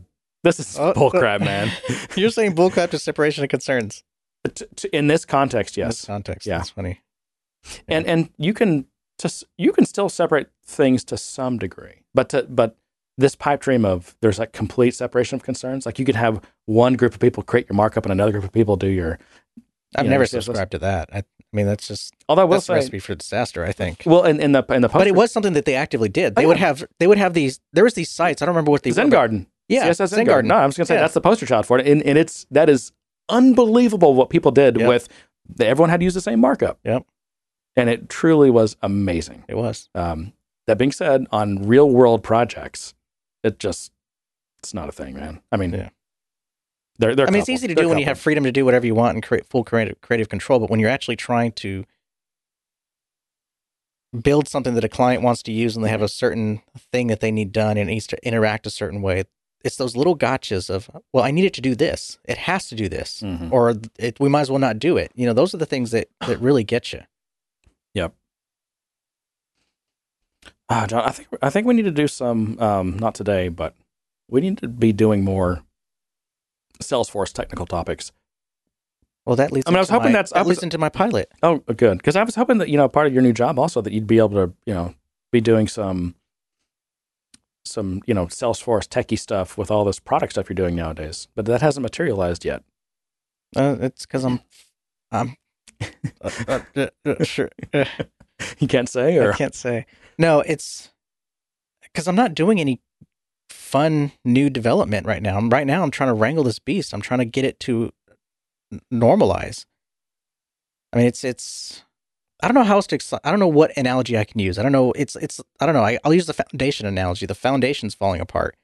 this is Oh, oh. bullcrap man You're saying bullcrap to separation of concerns. In this context In this yes context. Yeah. That's funny. and and you can just you can still separate things to some degree but to, but this pipe dream of there's like complete separation of concerns like you could have one group of people create your markup and another group of people do your I've you never subscribed to that. I, I mean, that's just Although I will that's a say, recipe for disaster, I think. well, in, in the in the poster, But it was something that they actively did. They Oh, would have they would have these. There was these sites. I don't remember what they Zen were. Garden. Yeah, CSS Zen Zen Garden. Garden. No, I was going to say Yeah. that's the poster child for it, and, and it's that is unbelievable what people did Yep. with. Everyone had to use the same markup. Yep. and it truly was amazing. It was. Um, that being said, on real world projects, it just it's not a thing, man. I mean, Yeah. They're they're. I mean, it's easy to They're do when you have freedom to do whatever you want and create full creative creative control. But when you're actually trying to build something that a client wants to use and they have a certain thing that they need done and it needs to interact a certain way, it's those little gotchas of, well, I need it to do this. It has to do this, Mhm. or it, we might as well not do it. You know, those are the things that that really get you. Ah, John, I think I think we need to do some. Um, not today, but we need to be doing more Salesforce technical topics. Well, that leads. I mean, I was hoping my- that's- I that was- leads into my pilot. Oh, good. Because I was hoping that you know part of your new job also that you'd be able to you know be doing some some you know Salesforce techie stuff with all this product stuff you're doing nowadays, but that hasn't materialized yet. Uh, it's because I'm, I'm. uh, uh, sure. You can't say, or I can't say. No, it's because I'm not doing any fun new development right now. I'm right now. I'm trying to wrangle this beast. I'm trying to get it to normalize. I mean, it's it's. I don't know how else to. I don't know what analogy I can use. I don't know. It's it's. I don't know. I, I'll use the foundation analogy. The foundation's falling apart.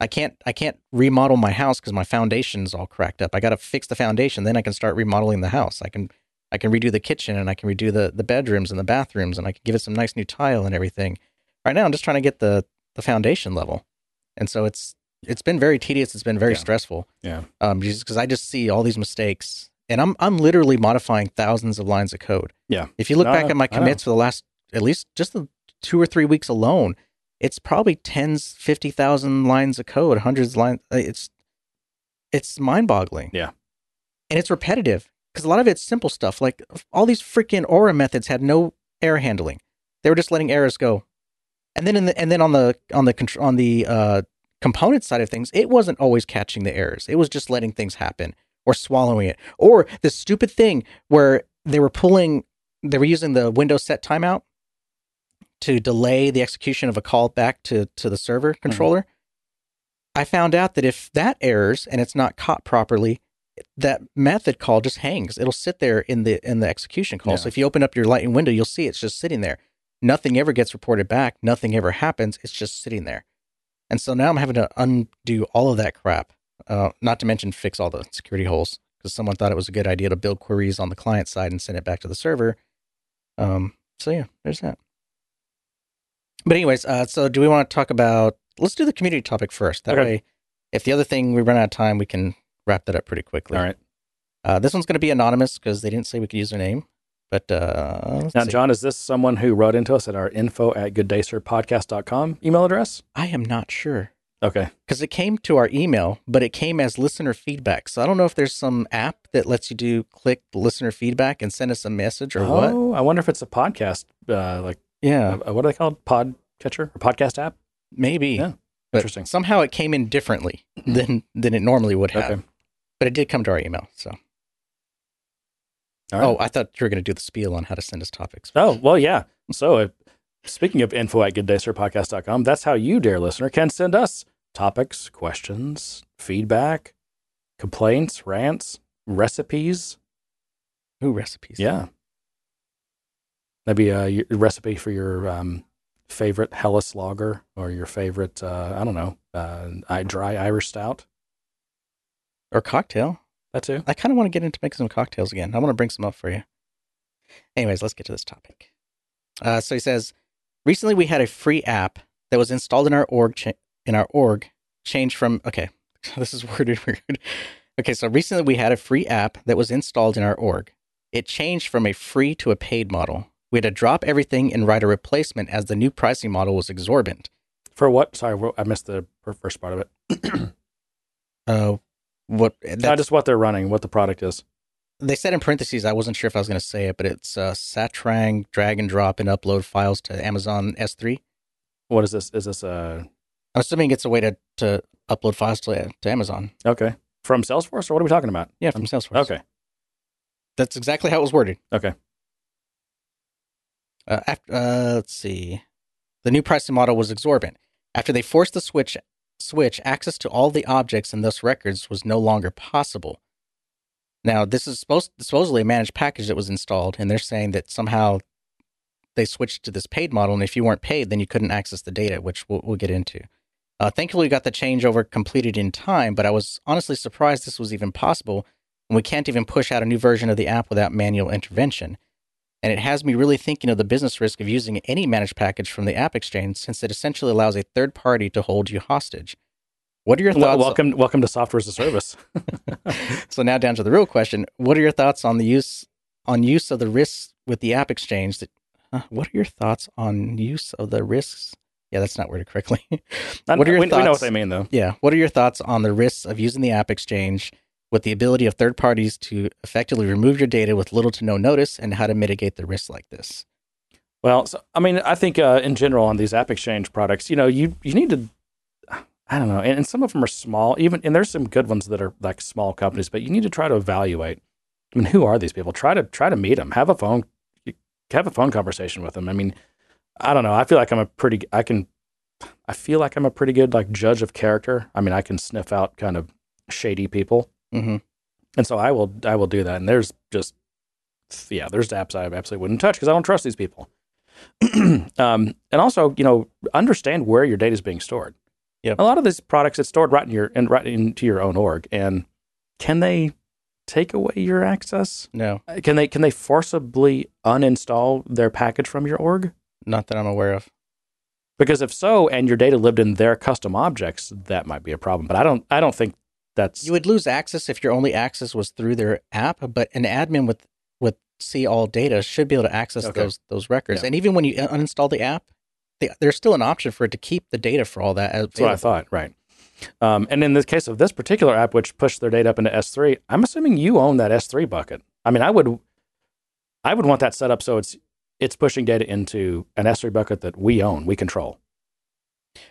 I can't. I can't remodel my house because my foundation's all cracked up. I got to fix the foundation. Then I can start remodeling the house. I can. I can redo the kitchen and I can redo the the bedrooms and the bathrooms and I can give it some nice new tile and everything. Right now, I'm just trying to get the the foundation level, and so it's it's been very tedious. It's been very Yeah. stressful. Yeah. Um, just because I just see all these mistakes, and I'm I'm literally modifying thousands of lines of code. Yeah. If you look No, back at my commits for the last at least just the two or three weeks alone, it's probably tens, fifty thousand lines of code, hundreds of lines. uh, It's it's mind boggling. Yeah. and it's repetitive because a lot of it's simple stuff. Like all these freaking Aura methods had no error handling; they were just letting errors go. And then in the and then on the on the on the uh, component side of things, it wasn't always catching the errors. It was just letting things happen or swallowing it. Or the stupid thing where they were pulling, they were using the Windows set timeout to delay the execution of a call back to to the server controller. I found out that if that errors and it's not caught properly, that method call just hangs. It'll sit there in the in the execution call. Yeah. So if you open up your Lightning window, you'll see it's just sitting there. Nothing ever gets reported back. Nothing ever happens. It's just sitting there. And so now I'm having to undo all of that crap. Uh, not to mention fix all the security holes because someone thought it was a good idea to build queries on the client side and send it back to the server. Um, so yeah, there's that. But anyways, uh, so do we want to talk about? Let's do the community topic first. That Okay. way, if the other thing we run out of time, we can wrap that up pretty quickly. all right. Uh, this one's going to be anonymous because they didn't say we could use their name. But uh, Now, see. John, is this someone who wrote into us at our info at gooddaysirpodcast.com email address? I am not sure Okay. because it came to our email, but it came as listener feedback. So I don't know if there's some app that lets you do click listener feedback and send us a message or what. oh, I wonder if it's a podcast, uh, like Yeah, uh, what are they called? Podcatcher or podcast app? maybe. Yeah, But interesting. Somehow it came in differently than than it normally would have. Okay. But it did come to our email. So right. oh, I thought you were going to do the spiel on how to send us topics. Oh, well, yeah. So, uh, speaking of info at gooddaysirpodcast.com, that's how you, dear listener, can send us topics, questions, feedback, complaints, rants, recipes. Ooh, recipes. Yeah. Maybe a recipe for your um, favorite Helles lager or your favorite, uh, I don't know, uh, I- dry Irish stout. Or cocktail. That too. I kind of want to get into making some cocktails again. I want to bring some up for you. Anyways, let's get to this topic. Uh, so he says, recently we had a free app that was installed in our org cha- in our org changed from okay. This is worded weird. Okay, so recently we had a free app that was installed in our org. It changed from a free to a paid model. We had to drop everything and write a replacement as the new pricing model was exorbitant. For what? Sorry, I missed the first part of it. Uh, what Not just what they're running, what the product is. they said in parentheses, I wasn't sure if I was going to say it, but it's uh, Satrang drag and drop and upload files to Amazon S3. What is this? Is this uh I'm assuming it's a way to, to upload files to, to Amazon. okay from Salesforce or what are we talking about? Yeah, from Salesforce. Okay, That's exactly how it was worded. okay. Uh, after, uh, let's see. The new pricing model was exorbitant. After they forced the switch, switch, access to all the objects and thus records was no longer possible. Now, this is supposed supposedly a managed package that was installed, and they're saying that somehow they switched to this paid model, and if you weren't paid, then you couldn't access the data, which we'll, we'll get into. Uh, thankfully, we got the changeover completed in time, but I was honestly surprised this was even possible, and we can't even push out a new version of the app without manual intervention. And it has me really thinking of the business risk of using any managed package from the App Exchange, since it essentially allows a third party to hold you hostage. What are your thoughts? welcome, welcome to software as a service. so now down to the real question: What are your thoughts on the use on use of the risks with the App Exchange? That, uh, what are your thoughts on use of the risks? Yeah, that's not worded correctly. what are your we, thoughts? We know what they mean, though. Yeah. What are your thoughts on the risks of using the App Exchange with the ability of third parties to effectively remove your data with little to no notice, and how to mitigate the risks like this? Well, so, I mean, I think uh, in general on these App Exchange products, you know, you you need to I don't know. And, and, some of them are small, even, and there's some good ones that are like small companies, but you need to try to evaluate. I mean, who are these people? Try to try to meet them. Have a phone, have a phone conversation with them. I mean, I don't know. I feel like I'm a pretty, I can, I feel like I'm a pretty good like judge of character. I mean, I can sniff out kind of shady people, mm-hmm. and so I will, I will do that. And there's just, yeah, there's apps I absolutely wouldn't touch because I don't trust these people. um, and also, you know, understand where your data is being stored. Yep. A lot of these products it's stored right in your and right into your own org. And can they take away your access? No. Can they can they forcibly uninstall their package from your org? Not that I'm aware of. Because if so, and your data lived in their custom objects, that might be a problem. But I don't I don't think that's you would lose access if your only access was through their app. But an admin with with see all data should be able to access okay. those those records. Yeah. And even when you uninstall the app, they, there's still an option for it to keep the data for all that. That's what I thought, right? Um, and in the case of this particular app, which pushed their data up into S3, I'm assuming you own that S3 bucket. I mean, I would, I would want that set up so it's it's pushing data into an S3 bucket that we own, we control.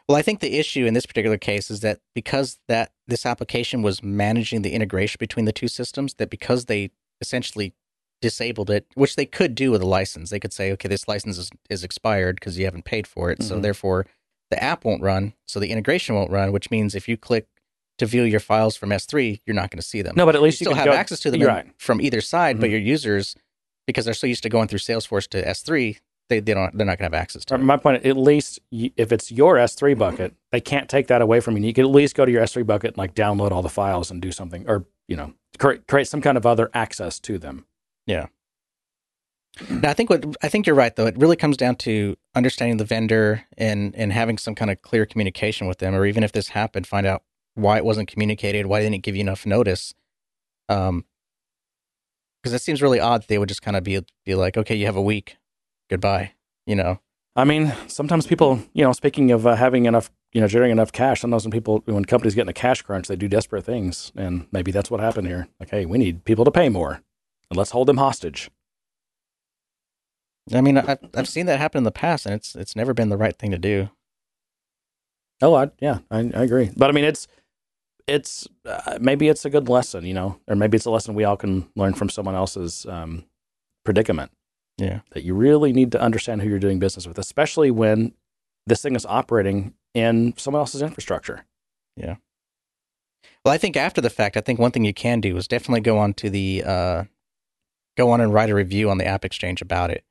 Well, I think the issue in this particular case is that because that this application was managing the integration between the two systems, that because they essentially disabled it, which they could do with a license. They could say, okay, this license is, is expired because you haven't paid for it. Mm-hmm. So therefore, the app won't run. So the integration won't run, which means if you click to view your files from S3, you're not going to see them. No, but at least you, you still have go, access to them right. from either side. Mm-hmm. But your users, because they're so used to going through Salesforce to S3, they, they don't they're not going to have access to it. My point, at least if it's your S3 bucket, they can't take that away from you. You can at least go to your S3 bucket and like download all the files and do something, or you know, create, create some kind of other access to them. Yeah. Now, I think what I think you're right though. It really comes down to understanding the vendor and and having some kind of clear communication with them, or even if this happened, find out why it wasn't communicated, why they didn't give you enough notice. Um, because it seems really odd. They would just kind of be be like, okay, you have a week, goodbye. You know. I mean, sometimes people, you know, speaking of uh, having enough, you know, generating enough cash, sometimes when people, when companies get in a cash crunch, they do desperate things, and maybe that's what happened here. Like, hey, we need people to pay more, and let's hold them hostage. I mean, I've I've seen that happen in the past, and it's it's never been the right thing to do. Oh, I, yeah, I, I agree. But I mean, it's it's uh, maybe it's a good lesson, you know, or maybe it's a lesson we all can learn from someone else's um, predicament. Yeah, that you really need to understand who you're doing business with, especially when this thing is operating in someone else's infrastructure. Yeah. Well, I think after the fact, I think one thing you can do is definitely go on to the uh, go on and write a review on the App Exchange about it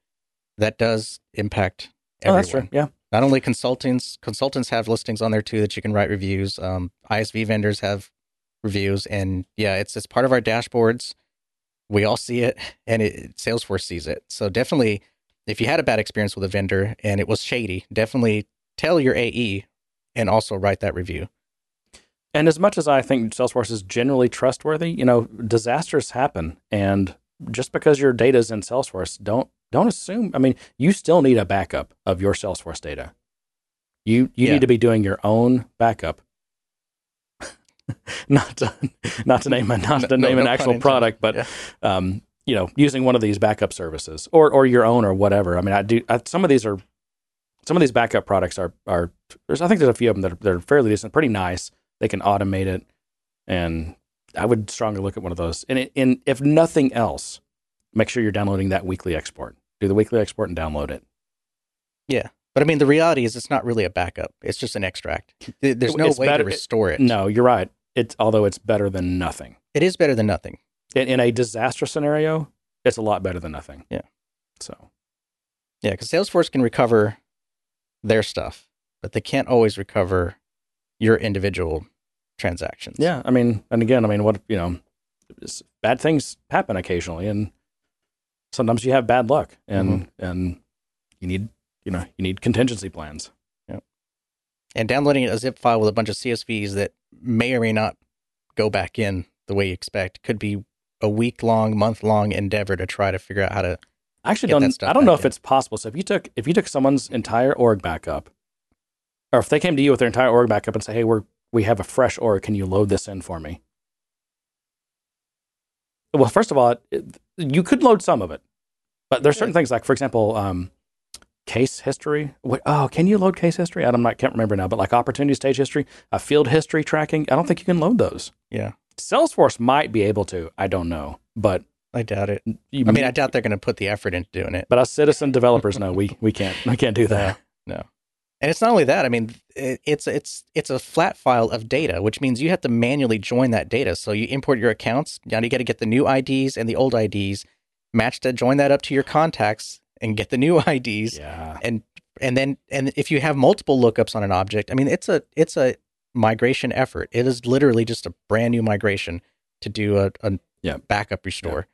that does impact everyone. Oh, that's true. Yeah. Not only consultants, consultants have listings on there too that you can write reviews. Um, ISV vendors have reviews, and yeah, it's it's part of our dashboards. We all see it, and it, Salesforce sees it. So definitely, if you had a bad experience with a vendor and it was shady, definitely tell your AE and also write that review. And as much as I think Salesforce is generally trustworthy, you know, disasters happen, and just because your data is in Salesforce, don't don't assume. I mean, you still need a backup of your Salesforce data. You you yeah. need to be doing your own backup. not to not to name a, not to name no, an no actual product, but yeah. um, you know, using one of these backup services or or your own or whatever. I mean, I do. I, some of these are some of these backup products are are. There's I think there's a few of them that are, that are fairly decent, pretty nice. They can automate it, and I would strongly look at one of those. And, it, and if nothing else, make sure you're downloading that weekly export do the weekly export and download it. But I mean, the reality is it's not really a backup. It's just an extract. There's no It's way better- to restore it. No, you're right. It's although it's better than nothing. It is better than nothing. In, in a disaster scenario, it's a lot better than nothing. Yeah. So Yeah, because Salesforce can recover their stuff, but they can't always recover your individual transactions. yeah, I mean, and again, I mean, what you know, bad things happen occasionally, and sometimes you have bad luck, and mm-hmm. and you need you know you need contingency plans. Yeah. And downloading a zip file with a bunch of CSVs that may or may not go back in the way you expect could be a week long, month long endeavor to try to figure out how to. I actually don't. I don't know back if it's possible. So if you took if you took someone's entire org backup, or if they came to you with their entire org backup and say, "Hey, we're we have a fresh org. Can you load this in for me?" Well, first of all, it, you could load some of it, but there's certain things like, for example, um, case history. What, oh, can you load case history? I don't, I can't remember now, but like opportunity stage history, a field history tracking. I don't think you can load those. Yeah, Salesforce might be able to. I don't know, but I doubt it. you, I mean, I doubt they're going to put the effort into doing it. but us citizen developers know we we can't we can't do that. No. And it's not only that. I mean, it, it's it's it's a flat file of data, which means you have to manually join that data. So you import your accounts. Now you got to get the new IDs and the old IDs, match to join that up to your contacts, and get the new IDs. Yeah. And and then and if you have multiple lookups on an object, I mean, it's a it's a migration effort. It is literally just a brand new migration to do a, a Yeah. backup restore.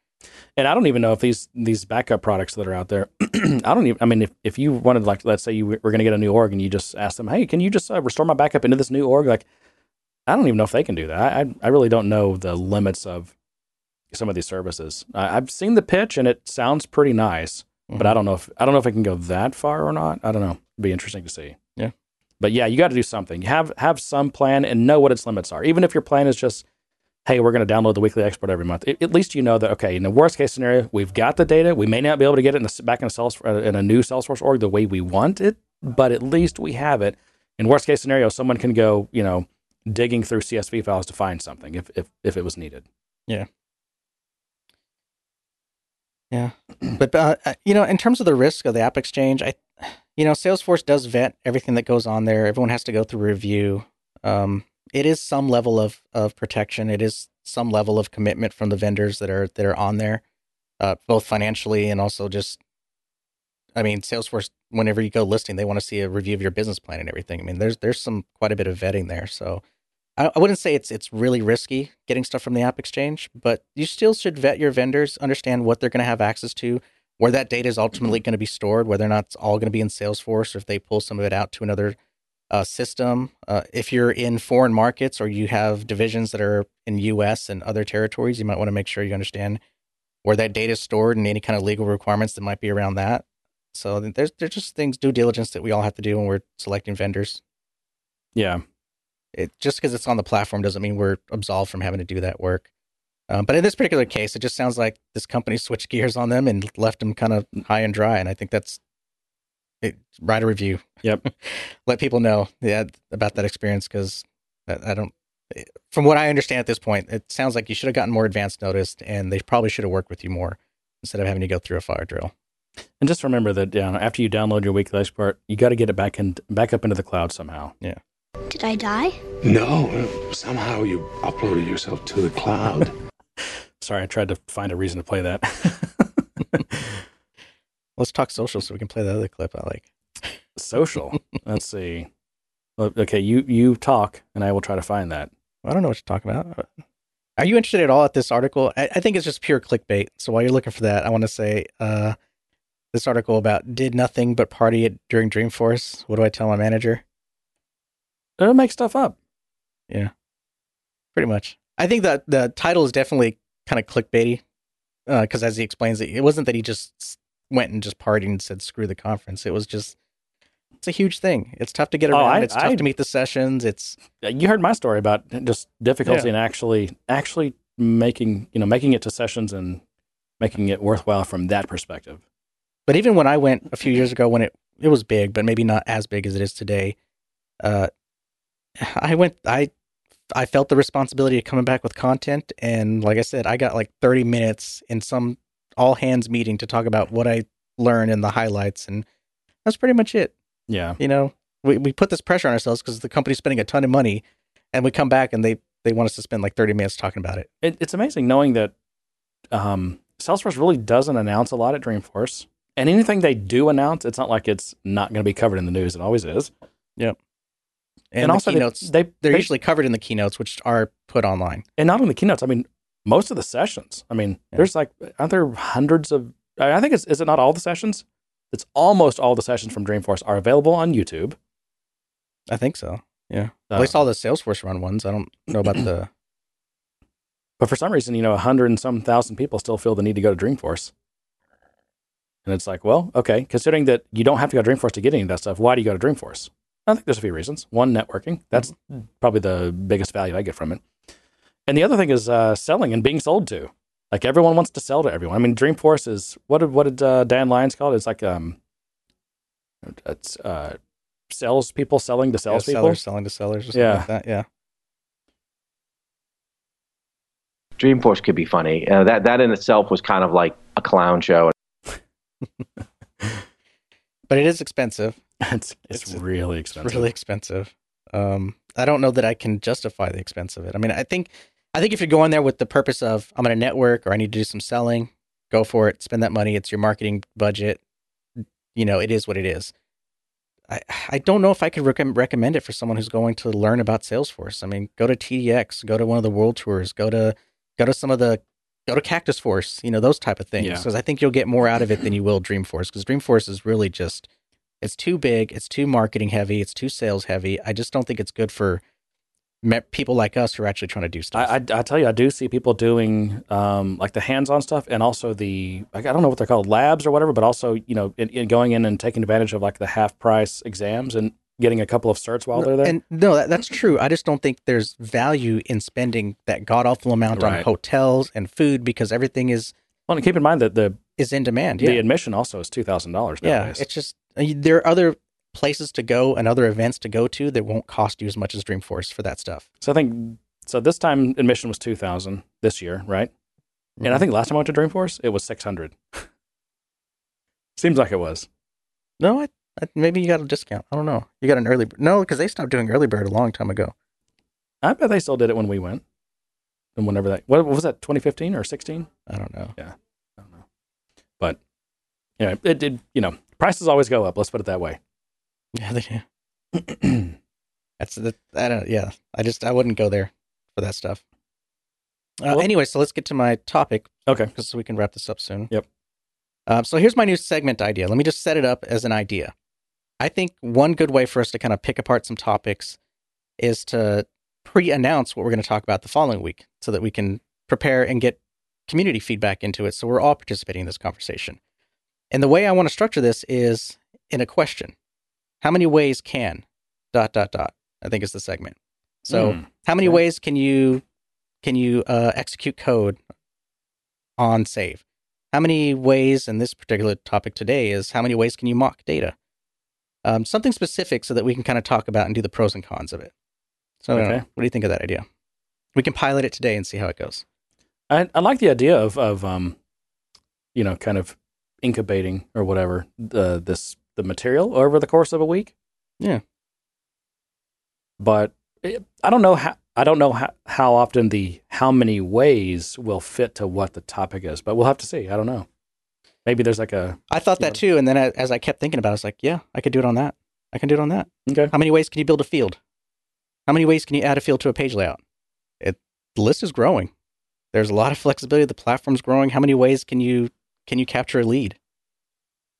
And I don't even know if these these backup products that are out there. I don't even. I mean, if, if you wanted like, let's say you were going to get a new org and you just ask them, hey, can you just uh, restore my backup into this new org? Like, I don't even know if they can do that. I I, really don't know the limits of some of these services. I've seen the pitch and it sounds pretty nice, but I don't know if I don't know if it can go that far or not. I don't know. It'd be interesting to see. Yeah. But yeah, you got to do something. Have have some plan and know what its limits are. Even if your plan is just hey, we're going to download the weekly export every month. At at least you know that okay. In the worst case scenario, we've got the data. We may not be able to get it in the, back in a Salesforce, uh, in a new Salesforce org the way we want it, but at least we have it. In worst case scenario, someone can go, you know, digging through CSV files to find something if if if it was needed. Yeah, but uh, uh, you know, in terms of the risk of the app exchange, I, you know, Salesforce does vet everything that goes on there. Everyone has to go through review. Um, it is some level of of protection. It is some level of commitment from the vendors that are that are on there, uh, both financially and also just. I mean, Salesforce. Whenever you go listing, they want to see a review of your business plan and everything. I mean, there's there's some quite a bit of vetting there. So, I, I wouldn't say it's it's really risky getting stuff from the App Exchange, but you still should vet your vendors, understand what they're going to have access to, where that data is ultimately going to be stored, whether or not it's all going to be in Salesforce or if they pull some of it out to another uh, system. Uh, if you're in foreign markets or you have divisions that are in U.S. and other territories, you might want to make sure you understand where that data is stored and any kind of legal requirements that might be around that. So there's there's just things due diligence that we all have to do when we're selecting vendors. Yeah, It just because it's on the platform doesn't mean we're absolved from having to do that work. Um, but in this particular case, it just sounds like this company switched gears on them and left them kind of high and dry. And I think that's it, write a review. Yep. Let people know yeah, about that experience because I, I don't. From what I understand at this point, it sounds like you should have gotten more advanced notice, and they probably should have worked with you more instead of having to go through a fire drill. and just remember that yeah, after you download your weekly export, you got to get it back in back up into the cloud somehow. Did I die? No, somehow you uploaded yourself to the cloud. Sorry, I tried to find a reason to play that. Let's talk social so we can play the other clip I like. Social. Let's see. Okay, you you talk, and I will try to find that. I don't know what you're talking about. Are you interested at all at this article? I, I think it's just pure clickbait. So while you're looking for that, I want to say uh, this article about did nothing but party at, during Dreamforce. What do I tell my manager? It'll make stuff up. Yeah, pretty much. I think that the title is definitely kind of clickbaity because, as he explains it, it wasn't that he just went and just partied and said screw the conference. It was just it's a huge thing. It's tough to get Oh, around. I- it's tough I- to meet the sessions. It's Uh, You heard my story about just difficulty in actually actually making you know making it to sessions and making it worthwhile from that perspective. But even when I went a few years ago, when it it was big, but maybe not as big as it is today, uh, I went. I I felt the responsibility of coming back with content, and like I said, I got like thirty minutes in some all hands meeting to talk about what I learned and the highlights, and That's pretty much it. Yeah. You know, we, we put this pressure on ourselves because the company's spending a ton of money and we come back and they, they want us to spend like 30 minutes talking about it. It, it's amazing knowing that um, Salesforce really doesn't announce a lot at Dreamforce. And anything they do announce, it's not like it's not going to be covered in the news. It always is. And, And, also, keynotes, they, they, they're they- usually covered in the keynotes, which are put online. and not only the keynotes. I mean, most of the sessions. I mean, Yeah. there's like, aren't there hundreds of? I think it's is it not all the sessions? It's almost all the sessions from Dreamforce are available on YouTube. I think so. Yeah. Uh, At least all the Salesforce run ones. I don't know about the. But for some reason, you know, a hundred and some thousand people still feel the need to go to Dreamforce. And it's like, well, okay, considering that you don't have to go to Dreamforce to get any of that stuff, why do you go to Dreamforce? I think there's a few reasons. One, networking. That's probably the biggest value I get from it. And the other thing is uh, selling and being sold to. Like everyone wants to sell to everyone. I mean, Dreamforce is what did what did uh, Dan Lyons call it? It's like um, it's uh, salespeople selling to Yeah, salespeople. sellers selling to sellers or something Yeah. like that. Yeah. Dreamforce could be funny. Uh, that that in itself was kind of like a clown show. But it is expensive. it's, it's It's- really It's expensive. really expensive. Um, I don't know that I can justify the expense of it. I mean, I think, I think if you're going there with the purpose of I'm going to network or I need to do some selling, go for it. Spend that money. It's your marketing budget. You know, it is what it is. I, I don't know if I could rec- recommend it for someone who's going to learn about Salesforce. I mean, go to TDX, go to one of the world tours, go to go to some of the go to Cactusforce, you know, those type of things. Yeah. Because I think you'll get more out of it than you will Dreamforce. Because Dreamforce is really just it's too big, it's too marketing heavy, it's too sales heavy. I just don't think it's good for people like us who are actually trying to do stuff. I, I, I tell you, I do see people doing um, like the hands-on stuff, and also the I don't know what they're called, labs or whatever, but also you know, in, in going in and taking advantage of like the half-price exams and getting a couple of certs while they're there. And no, that, that's true. I just don't think there's value in spending that god awful amount on hotels and food because everything is well, and keep in mind that the is in demand. the admission also is two thousand dollars yeah. It's just there are other places to go and other events to go to that won't cost you as much as Dreamforce for that stuff. so I think so. This time admission was two thousand this year, right? And I Mhm. think last time I went to Dreamforce, it was six hundred. Seems like it was. no, I, I, maybe you got a discount. I don't know. You got an early no because they stopped doing early bird a long time ago. I bet they still did it when we went. And whenever that, what, what was that, 2015 or 16? I don't know. Yeah, I don't know. But, you know, it did, you know, prices always go up. Let's put it that way. Yeah, they do. That's the I don't yeah. I just I wouldn't go there for that stuff. Uh, Well- anyway, so let's get to my topic okay. because we can wrap this up soon. Yep. Um, so here's my new segment idea. Let me just set it up as an idea. I think one good way for us to kind of pick apart some topics is to pre-announce what we're going to talk about the following week, so that we can prepare and get community feedback into it. So we're all participating in this conversation. And the way I want to structure this is in a question. How many ways can dot dot dot? I think is the segment. So Hmm. how many okay. ways can you can you uh, execute code on save? How many ways, in this particular topic today is how many ways can you mock data? Um, something specific so that we can kind of talk about and do the pros and cons of it. So, Okay. what do you think of that idea? We can pilot it today and see how it goes. I, I like the idea of, of, um, you know, kind of incubating or whatever the, this, the material over the course of a week. Yeah. But it, I don't know how, I don't know how, how often the, how many ways will fit to what the topic is, but we'll have to see. I don't know. Maybe there's like a, I thought that too, and then as as I kept thinking about it, I was like, yeah, I could do it on that. I can do it on that. okay. How many ways can you build a field? How many ways can you add a field to a page layout? It the list is growing. There's a lot of flexibility. The platform's growing. How many ways can you can you capture a lead?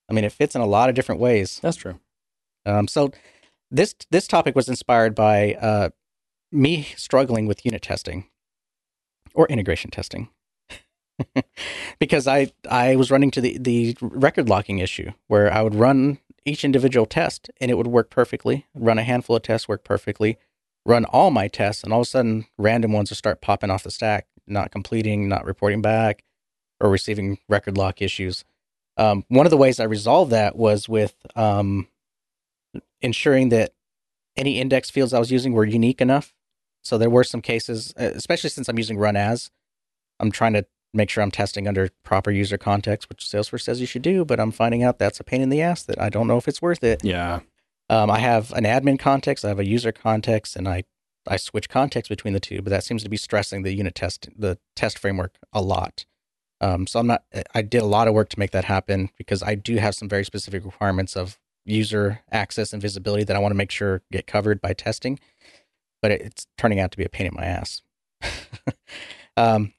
I mean, it fits in a lot of different ways. That's true. Um, so this this topic was inspired by uh, me struggling with unit testing or integration testing because I I was running to the the record locking issue where I would run each individual test and it would work perfectly. Run a handful of tests, work perfectly. Run all my tests, and all of a sudden, random ones would start popping off the stack, not completing, not reporting back, or receiving record lock issues. Um, one of the ways I resolved that was with um, ensuring that any index fields I was using were unique enough. So there were some cases, uh, especially since I'm using run as, I'm trying to make sure I'm testing under proper user context, which Salesforce says you should do. But I'm finding out that's a pain in the ass that I don't know if it's worth it. Yeah. Um, I have an admin context, I have a user context, and I I switch context between the two. But that seems to be stressing the unit test, the test framework a lot. Um, so I'm not. I did a lot of work to make that happen because I do have some very specific requirements of user access and visibility that I want to make sure get covered by testing. But it's turning out to be a pain in my ass. um,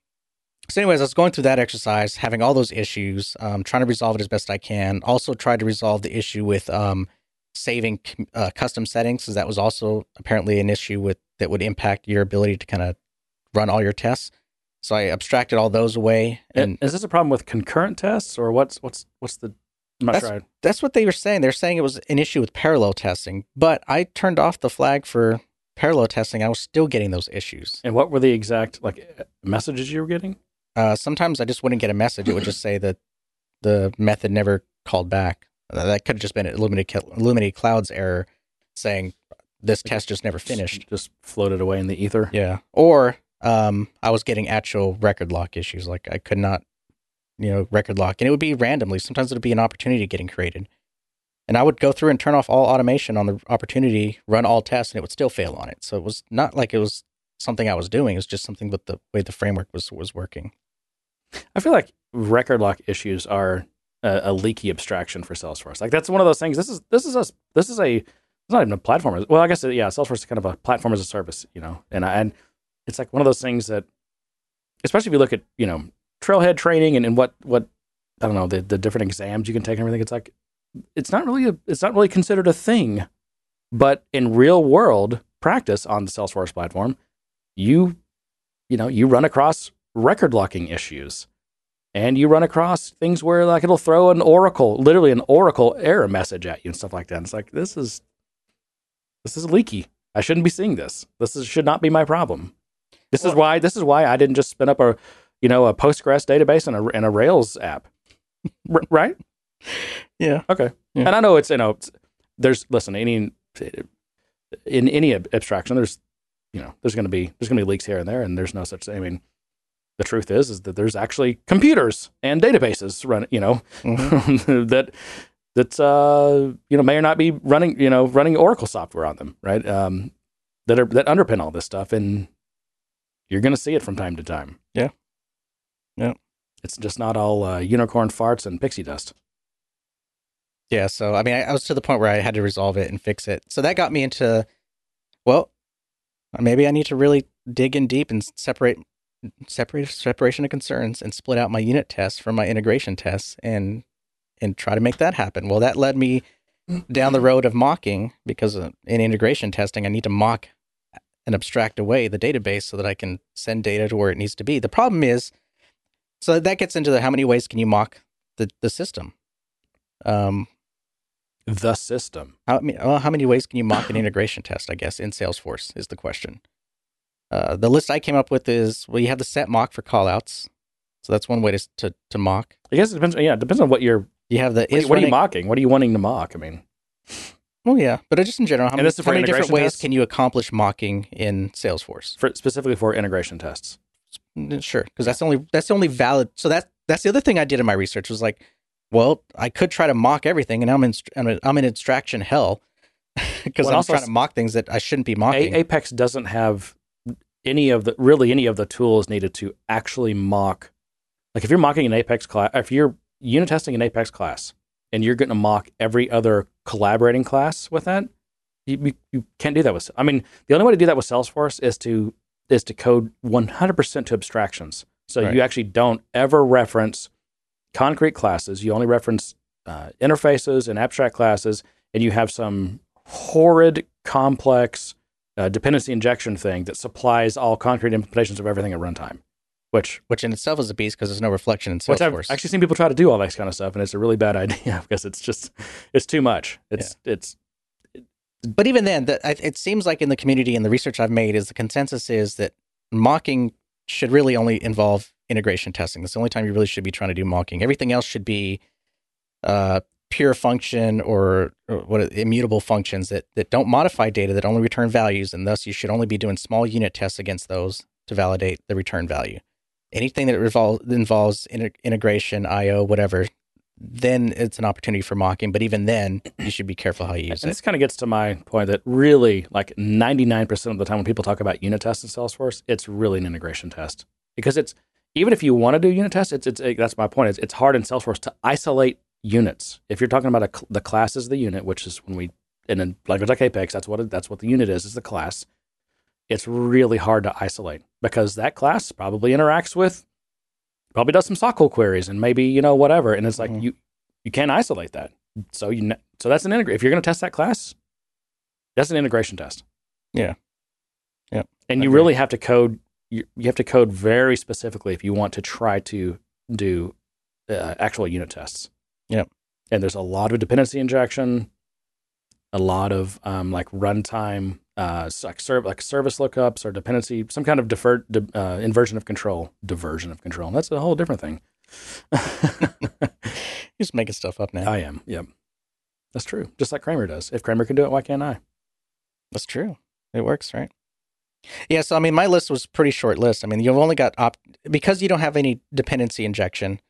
so, anyways, I was going through that exercise, having all those issues, um, trying to resolve it as best I can. Also, tried to resolve the issue with um, saving uh, custom settings, because that was also apparently an issue with that would impact your ability to kind of run all your tests. So I abstracted all those away. And is this a problem with concurrent tests, or what's what's what's the? That's, sure. That's what they were saying. They're saying it was an issue with parallel testing, but I turned off the flag for parallel testing. I was still getting those issues. And what were the exact like messages you were getting? Uh, sometimes I just wouldn't get a message. It would just say that the method never called back. Uh, That could have just been an Illuminated, Illuminated Cloud's error saying this test just never finished. Just floated away in the ether. Yeah. Or um, I was getting actual record lock issues. Like I could not, you know, record lock. And it would be randomly. Sometimes it would be an opportunity getting created. And I would go through and turn off all automation on the opportunity, run all tests, and it would still fail on it. So it was not like it was something I was doing. It was just something with the way the framework was was working. I feel like record lock issues are a, a leaky abstraction for Salesforce. Like that's one of those things. This is this is a this is a it's not even a platform. Well, I guess yeah, Salesforce is kind of a platform as a service, you know. And I, and it's like one of those things that, especially if you look at you know trailhead training and, and what what I don't know the the different exams you can take and everything. It's like it's not really a, it's not really considered a thing, but in real world practice on the Salesforce platform, you you know you run across record locking issues. And you run across things where like it'll throw an oracle literally an oracle error message at you and stuff like that. And it's like this is this is leaky. I shouldn't be seeing this. This is, should not be my problem this is why this is why i didn't just spin up a you know a postgres database and a, and a rails app R- right Yeah. okay Yeah. and i know it's you know it's, there's listen any in any abstraction there's you know there's going to be there's going to be leaks here and there and there's no such thing i mean the truth is is that there's actually computers and databases run you know Mhm. that that uh you know may or not be running you know running oracle software on them right um that are that underpin all this stuff and you're going to see it from time to time Yeah. Yeah. it's just not all uh, unicorn farts and pixie dust Yeah, so I mean, I, I was to the point where I had to resolve it and fix it. So that got me into, well, maybe I need to really dig in deep and separate, separate separation of concerns and split out my unit tests from my integration tests and and try to make that happen. Well, that led me down the road of mocking because uh, in integration testing, I need to mock and abstract away the database so that I can send data to where it needs to be. The problem is, so that gets into the how many ways can you mock the the system. Um, the system how, well, how many ways can you mock an integration test? I guess in Salesforce is the question. Uh, the list I came up with is well, you have the set mock for callouts, so that's one way to to, to mock. i guess it depends yeah it depends on what you're You have the what, is what are you mocking what are you wanting to mock i mean Oh yeah, but just in general, how And many, how many different ways tests? can you accomplish mocking in Salesforce? for specifically for integration tests Sure, because that's the only that's the only valid. So that that's the other thing I did in my research was like, well, I could try to mock everything, and I'm in I'm in, abstraction hell because Well, I'm also trying to mock things that I shouldn't be mocking. A- Apex doesn't have any of the really any of the tools needed to actually mock. Like if you're mocking an Apex class, if you're unit testing an Apex class and you're going to mock every other collaborating class with that, you, you, can't do that with. I mean, the only way to do that with Salesforce is to is to code 100% to abstractions. So Right. you actually don't ever reference concrete classes. You only reference uh, interfaces and abstract classes, and you have some horrid, complex uh, dependency injection thing that supplies all concrete implementations of everything at runtime. Which, which in itself is a beast because there's no reflection in which I've actually seen people try to do all this kind of stuff, and it's a really bad idea because it's just it's too much. It's it's but even then, that I- it seems like in the community and the research I've made is the consensus is that mocking should really only involve integration testing. That's the only time you really should be trying to do mocking. Everything else should be uh, pure function or, or what immutable functions that that don't modify data that only return values, and thus you should only be doing small unit tests against those to validate the return value. Anything that revol- involves inter- integration, I/O, whatever, then it's an opportunity for mocking. But even then, you should be careful how you use And it. this kind of gets to my point that really, like 99% of the time when people talk about unit tests in Salesforce, it's really an integration test because it's even if you want to do unit tests, it's, it's that's my point. It's, it's hard in Salesforce to isolate units. If you're talking about a, the class is the unit, which is when we in a language like Apex, that's what it, that's what the unit is. Is the class. It's really hard to isolate because that class probably interacts with, probably does some SOQL queries and maybe you know whatever, and it's like Mhm. you you can't isolate that. So you so that's an integrate. If you're going to test that class, that's an integration test. Yeah. Yeah. And you really have to code. You, you have to code very specifically if you want to try to do uh, actual unit tests. Yeah. And there's a lot of dependency injection, a lot of um, like runtime, uh, like, serv- like service lookups or dependency, some kind of deferred di- uh, inversion of control, diversion of control. That's a whole different thing. You're just making stuff up now. I am. Yep. That's true. Just like Cramer does. If Cramer can do it, why can't I? That's true. It works, right? Yeah. So I mean, my list was pretty short list. I mean, you've only got op because you don't have any dependency injection,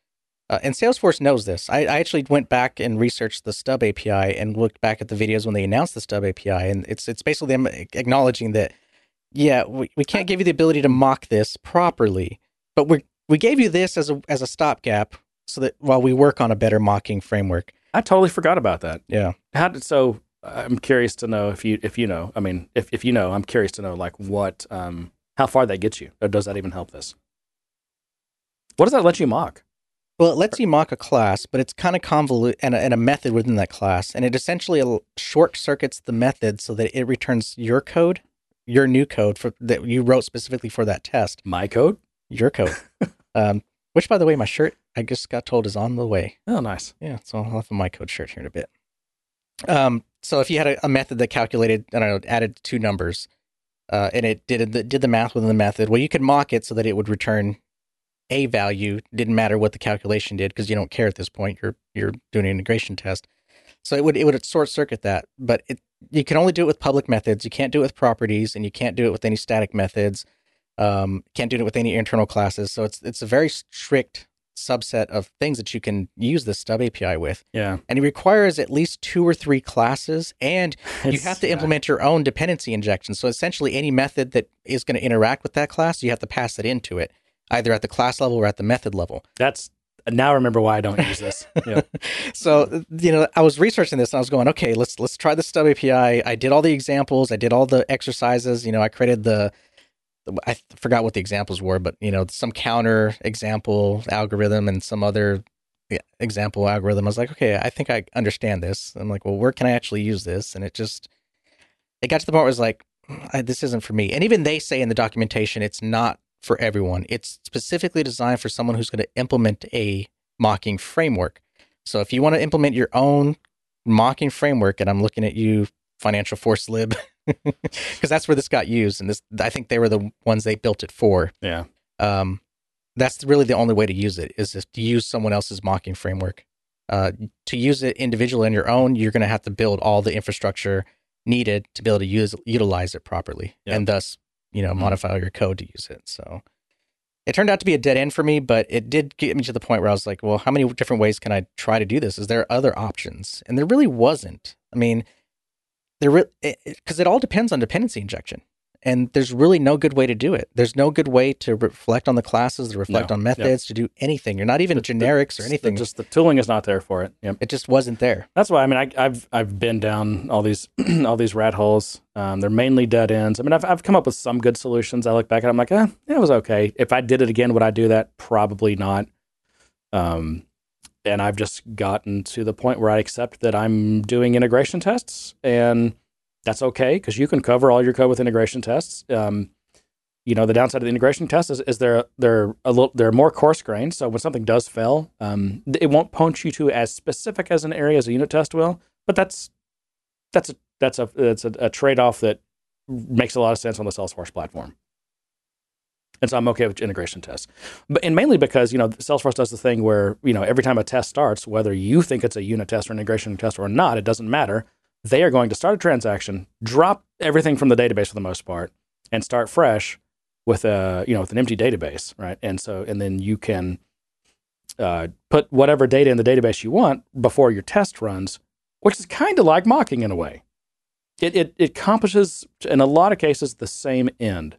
uh, and Salesforce knows this. I, I actually went back and researched the Stub API and looked back at the videos when they announced the Stub API, and it's it's basically them acknowledging that, yeah, we, we can't give you the ability to mock this properly, but we we gave you this as a as a stopgap so that while we work on a better mocking framework. I totally forgot about that. Yeah. How did so? I'm curious to know if you if you know. I mean, if if you know, I'm curious to know like what um how far that gets you, or does that even help this? What does that let you mock? Well, it lets you mock a class, but it's kind of convoluted and a, and a method within that class, and it essentially short circuits the method so that it returns your code, your new code for that you wrote specifically for that test, My code? your code. um, which, by the way, my shirt I just got told is on the way. Oh, nice. Yeah, so I'll have a my code shirt here in a bit. Um, so if you had a, a method that calculated, I don't know, added two numbers, uh, and it did did the math within the method, well, you could mock it so that it would return a value. Didn't matter what the calculation did because you don't care at this point. You're you're doing an integration test, so it would it would short circuit that. But it you can only do it with public methods. You can't do it with properties, and you can't do it with any static methods. Um, can't do it with any internal classes. So it's it's a very strict subset of things that you can use the Stub API with. Yeah. And it requires at least two or three classes, and you have to yeah. implement your own dependency injection. So essentially, any method that is going to interact with that class, you have to pass it into it, either at the class level or at the method level. That's now I remember why I don't use this. Yeah. So you know, I was researching this and I was going, okay, let's let's try the Stub API. I did all the examples, I did all the exercises. You know, I created the I forgot what the examples were, but you know, some counter example algorithm and some other example algorithm. I was like, okay, I think I understand this. I'm like, well, where can I actually use this? And it just it got to the point where it was like, this isn't for me. And even they say in the documentation, it's not for everyone. It's specifically designed for someone who's going to implement a mocking framework. So if you want to implement your own mocking framework, and I'm looking at you, Financial Force Lib, because that's where this got used, and this I think they were the ones they built it for. Yeah. Um, that's really the only way to use it is if to use someone else's mocking framework. Uh, to use it individually on your own, you're going to have to build all the infrastructure needed to be able to use utilize it properly, Yep. and thus, you know, Mhm. modify all your code to use it. So it turned out to be a dead end for me, but it did get me to the point where I was like, well, how many different ways can I try to do this? Is there other options? And there really wasn't. I mean, there because it all depends on dependency injection. And there's really no good way to do it. There's no good way to reflect on the classes, to reflect No. on Yep. methods, to do anything. You're not even The- the- generics or the- anything. Just the tooling is not there for it. Yep. it just wasn't there. That's why I mean I, I've I've been down all these all these rat holes. Um, they're mainly dead ends. I mean I've I've come up with some good solutions. I look back at, it, I'm like, eh, it was okay. If I did it again, would I do that? Probably not. Um, and I've just gotten to the point where I accept that I'm doing integration tests, and that's okay because you can cover all your code with integration tests. Um, you know the downside of the integration test is, is they're they're a little they're more coarse grained. So when something does fail, um, it won't punch you to as specific as an area as a unit test will. But that's that's a that's a that's a, a trade off that makes a lot of sense on the Salesforce platform. And so I'm okay with integration tests, but and mainly because you know Salesforce does the thing where you know every time a test starts, whether you think it's a unit test or integration test or not, it doesn't matter. They are going to start a transaction, drop everything from the database for the most part, and start fresh with a you know with an empty database, right? And so and then you can uh, put whatever data in the database you want before your test runs, which is kind of like mocking in a way. It, it it accomplishes in a lot of cases the same end.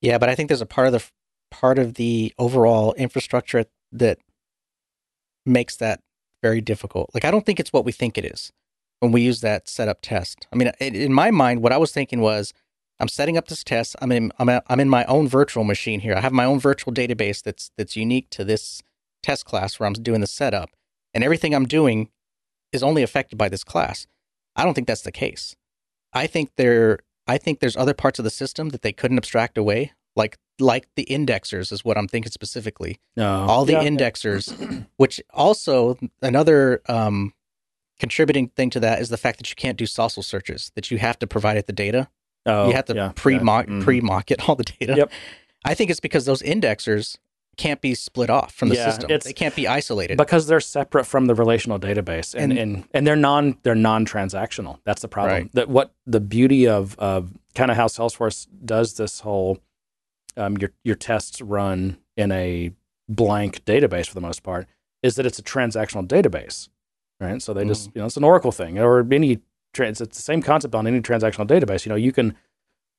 Yeah, but I think there's a part of the part of the overall infrastructure that makes that very difficult. Like I don't think it's what we think it is when we use that setup test. I mean, in my mind, what I was thinking was, I'm setting up this test. I'm in I'm, a, I'm in my own virtual machine here. I have my own virtual database that's that's unique to this test class where I'm doing the setup, and everything I'm doing is only affected by this class. I don't think that's the case. I think there I think there's other parts of the system that they couldn't abstract away, like like the indexers is what I'm thinking specifically. No. All the Yeah. indexers, which also another um, contributing thing to that is the fact that you can't do SOSL searches, that you have to provide it the data. Oh, you have to yeah, pre mock yeah. Mhm. pre mock it all the data. Yep. I think it's because those indexers can't be split off from the Yeah, system. They can't be isolated. because they're separate from the relational database and, And- and, and they're non they're non-transactional that's the problem Right. that what the beauty of of kind of how salesforce does this whole um, your your tests run in a blank database for the most part is that it's a transactional database right so they Mm. just you know it's an oracle thing or any trans it's the same concept on any transactional database you know you can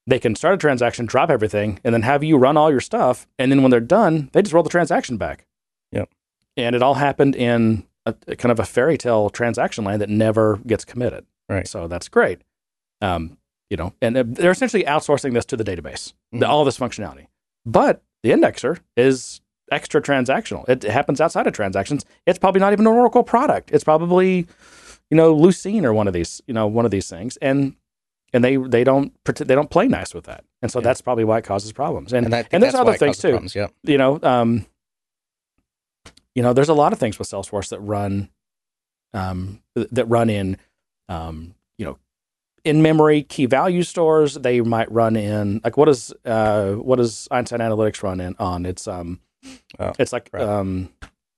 they can start a transaction drop everything and then have you run all your stuff and then when they're done they just roll the transaction back Yeah. and it all happened in a, a kind of a fairy tale transaction land that never gets committed. Right. So that's great. Um, you know, and they're essentially outsourcing this to the database, the, Mhm. all this functionality. But the indexer is extra transactional. It happens outside of transactions. It's probably not even an Oracle product. It's probably, you know, Lucene or one of these, you know, one of these things. And and they they don't they don't play nice with that. And so Yeah. that's probably why it causes problems. And and, and there's other things too Problems, yep. you know, um, you know, there's a lot of things with Salesforce that run, um, that run in, um, you know, in memory key value stores. They might run in like what is uh, what does Einstein Analytics run in on? It's um, Oh, it's like right. um,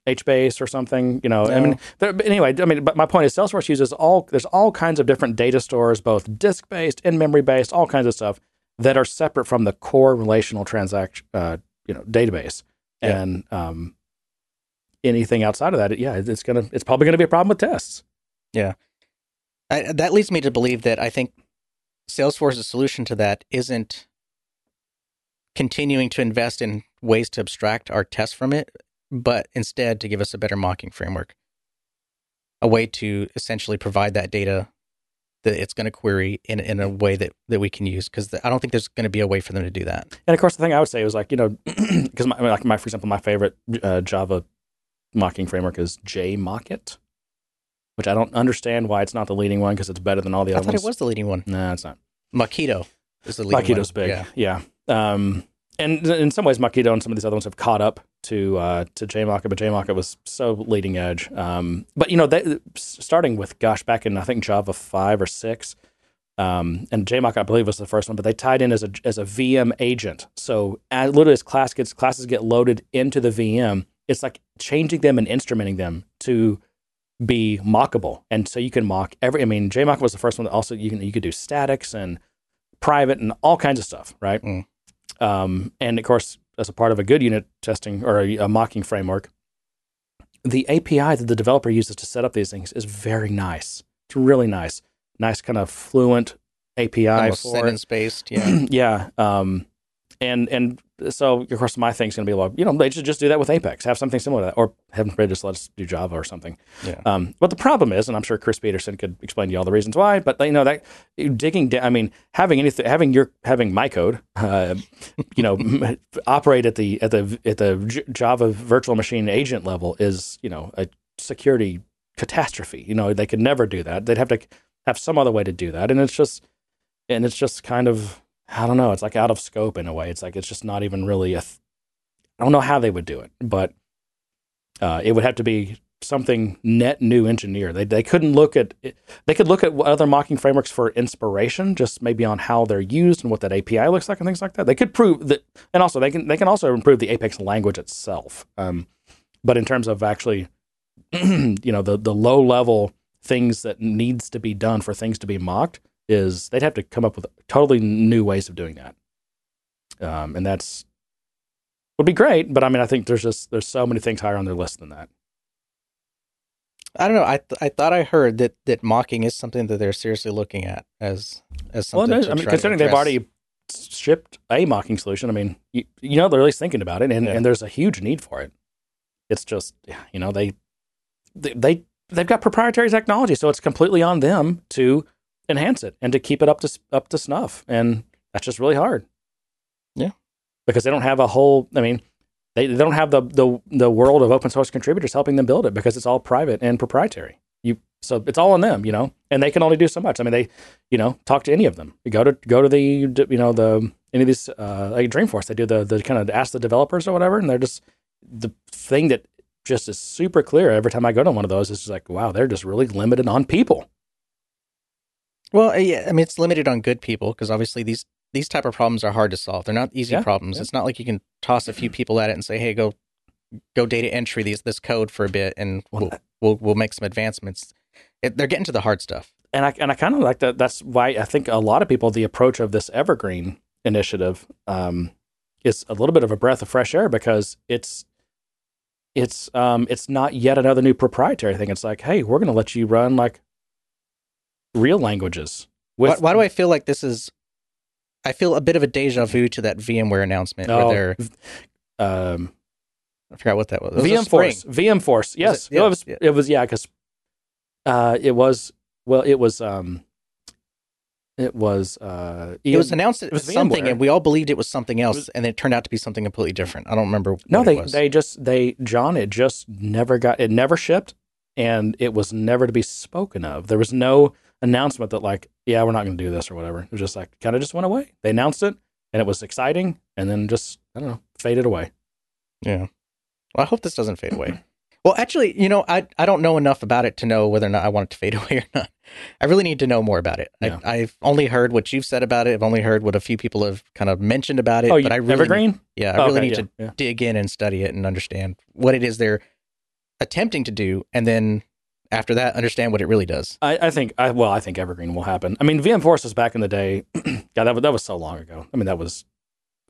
HBase or something. You know, I mean, there, anyway, I mean, but my point is, Salesforce uses all there's all kinds of different data stores, both disk based, in memory based, all kinds of stuff that are separate from the core relational transaction, uh, you know, database. Yeah. And um, anything outside of that, yeah, it's gonna, it's probably gonna be a problem with tests. Yeah, I, that leads me to believe that I think Salesforce's solution to that isn't continuing to invest in ways to abstract our tests from it, but instead to give us a better mocking framework, a way to essentially provide that data that it's going to query in in a way that that we can use. Because I don't think there's going to be a way for them to do that. And of course, the thing I would say was like, you know, because my, like my, for example, my favorite uh, Java mocking framework is JMockit, which I don't understand why it's not the leading one because it's better than all the I other thought ones. it was the leading one. No, it's not. Mockito is the leading Mockito's one. big. Yeah. Yeah. Um, and in some ways, Mockito and some of these other ones have caught up to uh, to JMockit, but JMockit was so leading edge. Um, but you know, they, starting with gosh, back in I think Java five or six, um, and JMock I believe was the first one, but they tied in as a as a VM agent. So as literally as class gets classes get loaded into the VM, it's like changing them and instrumenting them to be mockable, and so you can mock every. I mean, JMock was the first one that also you can you could do statics and private and all kinds of stuff, right? Mm. Um, and of course, as a part of a good unit testing or a, a mocking framework, the API that the developer uses to set up these things is very nice. It's really nice, nice kind of fluent API Almost for sentence based. Yeah. yeah. Um, and and so of course my thing's going to be like you know they should just do that with Apex, have something similar to that, or heaven forbid just let us do Java or something. Yeah. Um, but the problem is, and I'm sure Chris Peterson could explain to you all the reasons why, but you know that digging down, I mean having anything, having your having my code, uh, you know, operate at the at the at the J- Java virtual machine agent level is you know a security catastrophe. You know they could never do that. They'd have to have some other way to do that, and it's just and it's just kind of I don't know. It's like out of scope in a way. It's like it's just not even really a. Th- I don't know how they would do it, but uh, it would have to be something net new engineer. They they couldn't look at they could look at other mocking frameworks for inspiration, just maybe on how they're used and what that API looks like and things like that. They could prove that, and also they can they can also improve the Apex language itself. Um, but in terms of actually, you know, the the low level things that needs to be done for things to be mocked is they'd have to come up with totally new ways of doing that. um, and that's would be great. But I mean, I think there's just there's so many things higher on their list than that. I don't know. I th- I thought I heard that that mocking is something that they're seriously looking at as as Well, something. no, to I mean, considering they've already shipped a mocking solution, I mean, you, you know they're at least thinking about it, and, Yeah. and there's a huge need for it. It's just, you know, they they they they've got proprietary technology, so it's completely on them to enhance it and to keep it up to up to snuff, and that's just really hard. Yeah. because they don't have a whole. I mean, they, they don't have the, the the world of open source contributors helping them build it because it's all private and proprietary. You so it's all on them, you know, and they can only do so much. I mean, they, you know, talk to any of them. You go to go to the you know the any of these uh, like Dreamforce, they do the the kind of ask the developers or whatever, and they're just the thing that just is super clear every time I go to one of those is just like, wow, they're just really limited on people. Well, uh, yeah, I mean, it's limited on good people because obviously these these type of problems are hard to solve. They're not easy Yeah, problems. yeah. It's not like you can toss a few people at it and say, "Hey, go go data entry these this code for a bit, and Well, we'll we'll, we'll make some advancements." It, they're getting to the hard stuff. and I and I kind of like that. That's why I think a lot of people the approach of this Evergreen initiative um, is a little bit of a breath of fresh air because it's it's um, it's not yet another new proprietary thing. It's like, hey, we're going to let you run like real languages. Why, why do I feel like this is? I feel a bit of a deja vu to that VMware announcement Oh, where they're. um, I forgot what that was. It was a VM spring. Force? VM Force? Yes, it? Yeah, it was. yeah. It was yeah, because uh, it was well, it was um, it was uh, It was announced it as was something, VMware. and we all believed it was something else, was- and it turned out to be something completely different. I don't remember. No, what they it was. they just they John. It just never got. It never shipped, and it was never to be spoken of. There was no announcement that like, yeah, we're not going to do this or whatever. It was just like kind of just went away. They announced it, and it was exciting, and then just I don't know, faded away. Yeah. Well, I hope this doesn't fade away. Well, actually, you know, I I don't know enough about it to know whether or not I want it to fade away or not. I really need to know more about it. Yeah. I, I've only heard what you've said about it. I've only heard what a few people have kind of mentioned about it. oh, but I really Evergreen. yeah, I Oh, really okay, need yeah, to yeah. dig in and study it and understand what it is they're attempting to do, and then after that, understand what it really does. I, I think I well, I think Evergreen will happen. I mean, VM Force was back in the day. God, that was, that was so long ago. I mean, that was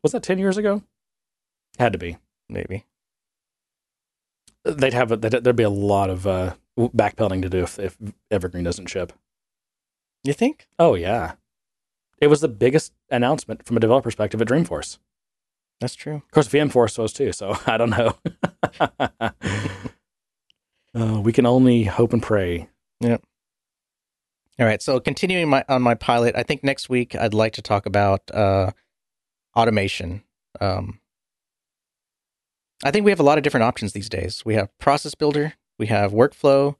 was that ten years ago? Had to be. Maybe. They'd have a, there'd, there'd be a lot of uh, backpedaling to do if, if Evergreen doesn't ship. You think? Oh yeah, it was the biggest announcement from a developer perspective at Dreamforce. That's true. Of course, VMforce was too. So I don't know. uh, we can only hope and pray. Yeah. All right. So continuing my on my pilot, I think next week I'd like to talk about uh, automation. Um, I think we have a lot of different options these days. We have process builder, we have workflow,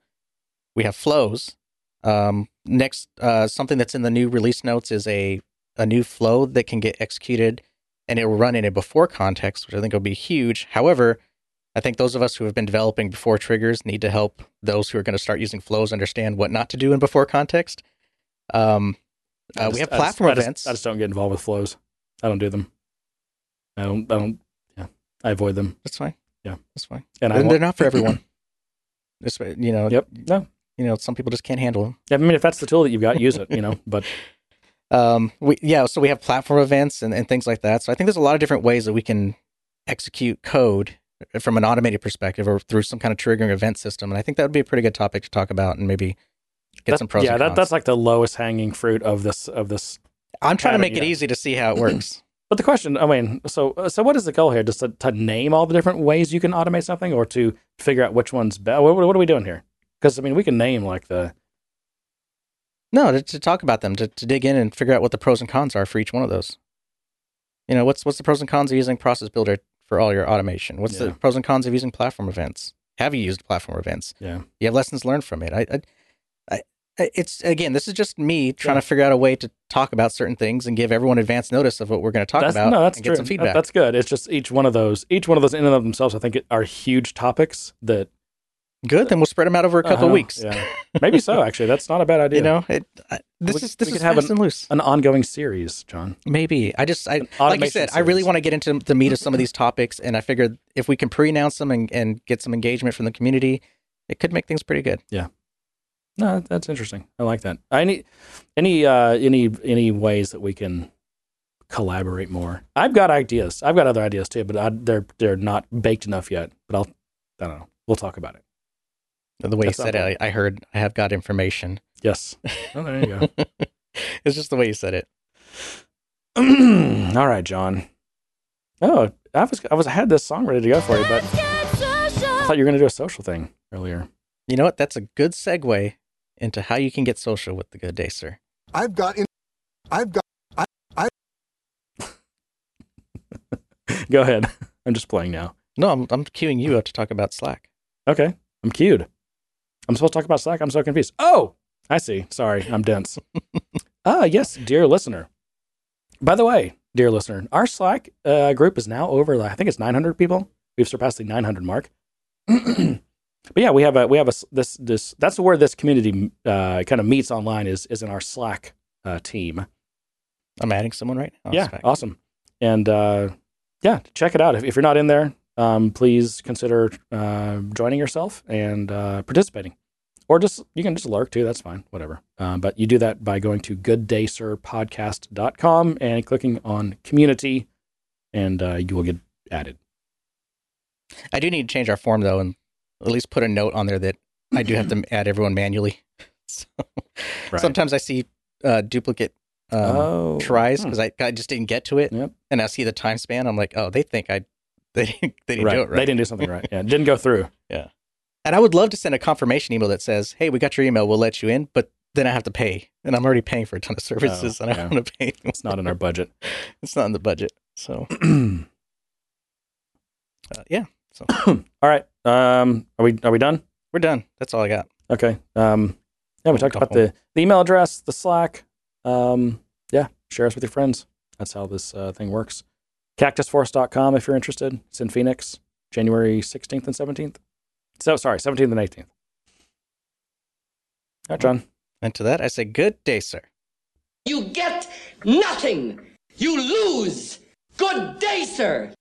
we have flows. Um, next, uh, something that's in the new release notes is a a new flow that can get executed, and it will run in a before context, which I think will be huge. However, I think those of us who have been developing before triggers need to help those who are going to start using flows understand what not to do in before context. Um, uh, we just- have I just- platform I just- events. I just don't get involved with flows. I don't do them. I don't. I don't. Yeah, I avoid them. That's fine. Yeah. that's fine. And And they're not for everyone. This, way, you know, Yep. No. you know, some people just can't handle them. I mean, if that's the tool that you've got, use it. You know. But Um, we yeah, so we have platform events and, and things like that. So I think there's a lot of different ways that we can execute code from an automated perspective or through some kind of triggering event system. And I think that would be a pretty good topic to talk about and maybe get that- some pros. yeah, and that, that's like the lowest hanging fruit of this of this. I'm trying to make it easy to see how it works. But the question, I mean, so uh, so what is the goal here? Just to, to name all the different ways you can automate something, or to figure out which one's best? What, what are we doing here? Because I mean, we can name like the No, to, to talk about them, to, to dig in and figure out what the pros and cons are for each one of those. You know, what's what's the pros and cons of using Process Builder for all your automation? What's the pros and cons of using platform events? Have you used platform events? yeah. You have lessons learned from it. I, I, I it's again, this is just me trying Yeah. to figure out a way to talk about certain things and give everyone advance notice of what we're going to talk That's, about no, that's and true. get some That- feedback. that's good. It's just each one of those, each one of those in and of themselves, I think are huge topics that Good, then we'll spread them out over a couple Uh-huh, weeks. Yeah, maybe so. Actually, that's not a bad idea. You know, it, I, this We- is this we is could have and loose. an ongoing series, John. Maybe I just I like I automation said I really want to get into the meat of some of these topics, and I figured if we can pre-announce them and, and get some engagement from the community, it could make things pretty good. Yeah. No, that's interesting. I like that. Need any uh, any any ways that we can collaborate more. I've got ideas. I've got other ideas too, but I, they're they're not baked enough yet. But I'll I don't know. We'll talk about it. The way you said it, I, I heard I have got information. Yes. Oh, there you go. it's just the way you said it. All right, John. Oh, I was I was I had this song ready to go for you, but I thought you were going to do a social thing earlier. You know what? That's a good segue into how you can get social with the good day, sir. I've got in, I've got I. Go ahead. I'm just playing now. No, I'm, I'm queuing you up to talk about Slack. Okay. I'm cued. I'm supposed to talk about Slack. I'm so confused. Oh, I see. Sorry, I'm dense. ah, yes, dear listener. By the way, dear listener, our Slack uh, group is now over. I think it's 900 people. We've surpassed the 900 mark. but yeah, we have a we have a this this that's where this community uh, kind of meets online is is in our Slack uh, team. I'm adding someone right now. yeah, Slack. awesome. And uh, yeah, check it out. If, if you're not in there, um, please consider uh, joining yourself and uh, participating. Or just you can just lurk too. That's fine. Whatever. Um, but you do that by going to gooddaysirpodcast.com and clicking on community, and uh, you will get added. I do need to change our form though, and at least put a note on there that I do have to add everyone manually. So Right. sometimes I see uh, duplicate um, oh, tries hmm. because I, I just didn't get to it, Yep. and I see the time span. I'm like, oh, they think I they didn't, they didn't right. do it right. They didn't do something right. Yeah, didn't go through. And I would love to send a confirmation email that says, "Hey, we got your email. We'll let you in," but then I have to pay, and I'm already paying for a ton of services, Oh, and I yeah. don't want to pay. It's not in our budget. it's not in the budget. So uh, yeah, so All right. Um, are we are we done? we're done. That's all I got. Okay. Um, yeah, we talked about the, the email address, the Slack. Um, yeah, share us with your friends. That's how this uh, thing works. Cactusforce.com if you're interested. It's in Phoenix, January 16th and 17th. So, sorry, 17th and 18th. All right, John. And to that, I say, good day, sir. You get nothing. You lose. Good day, sir.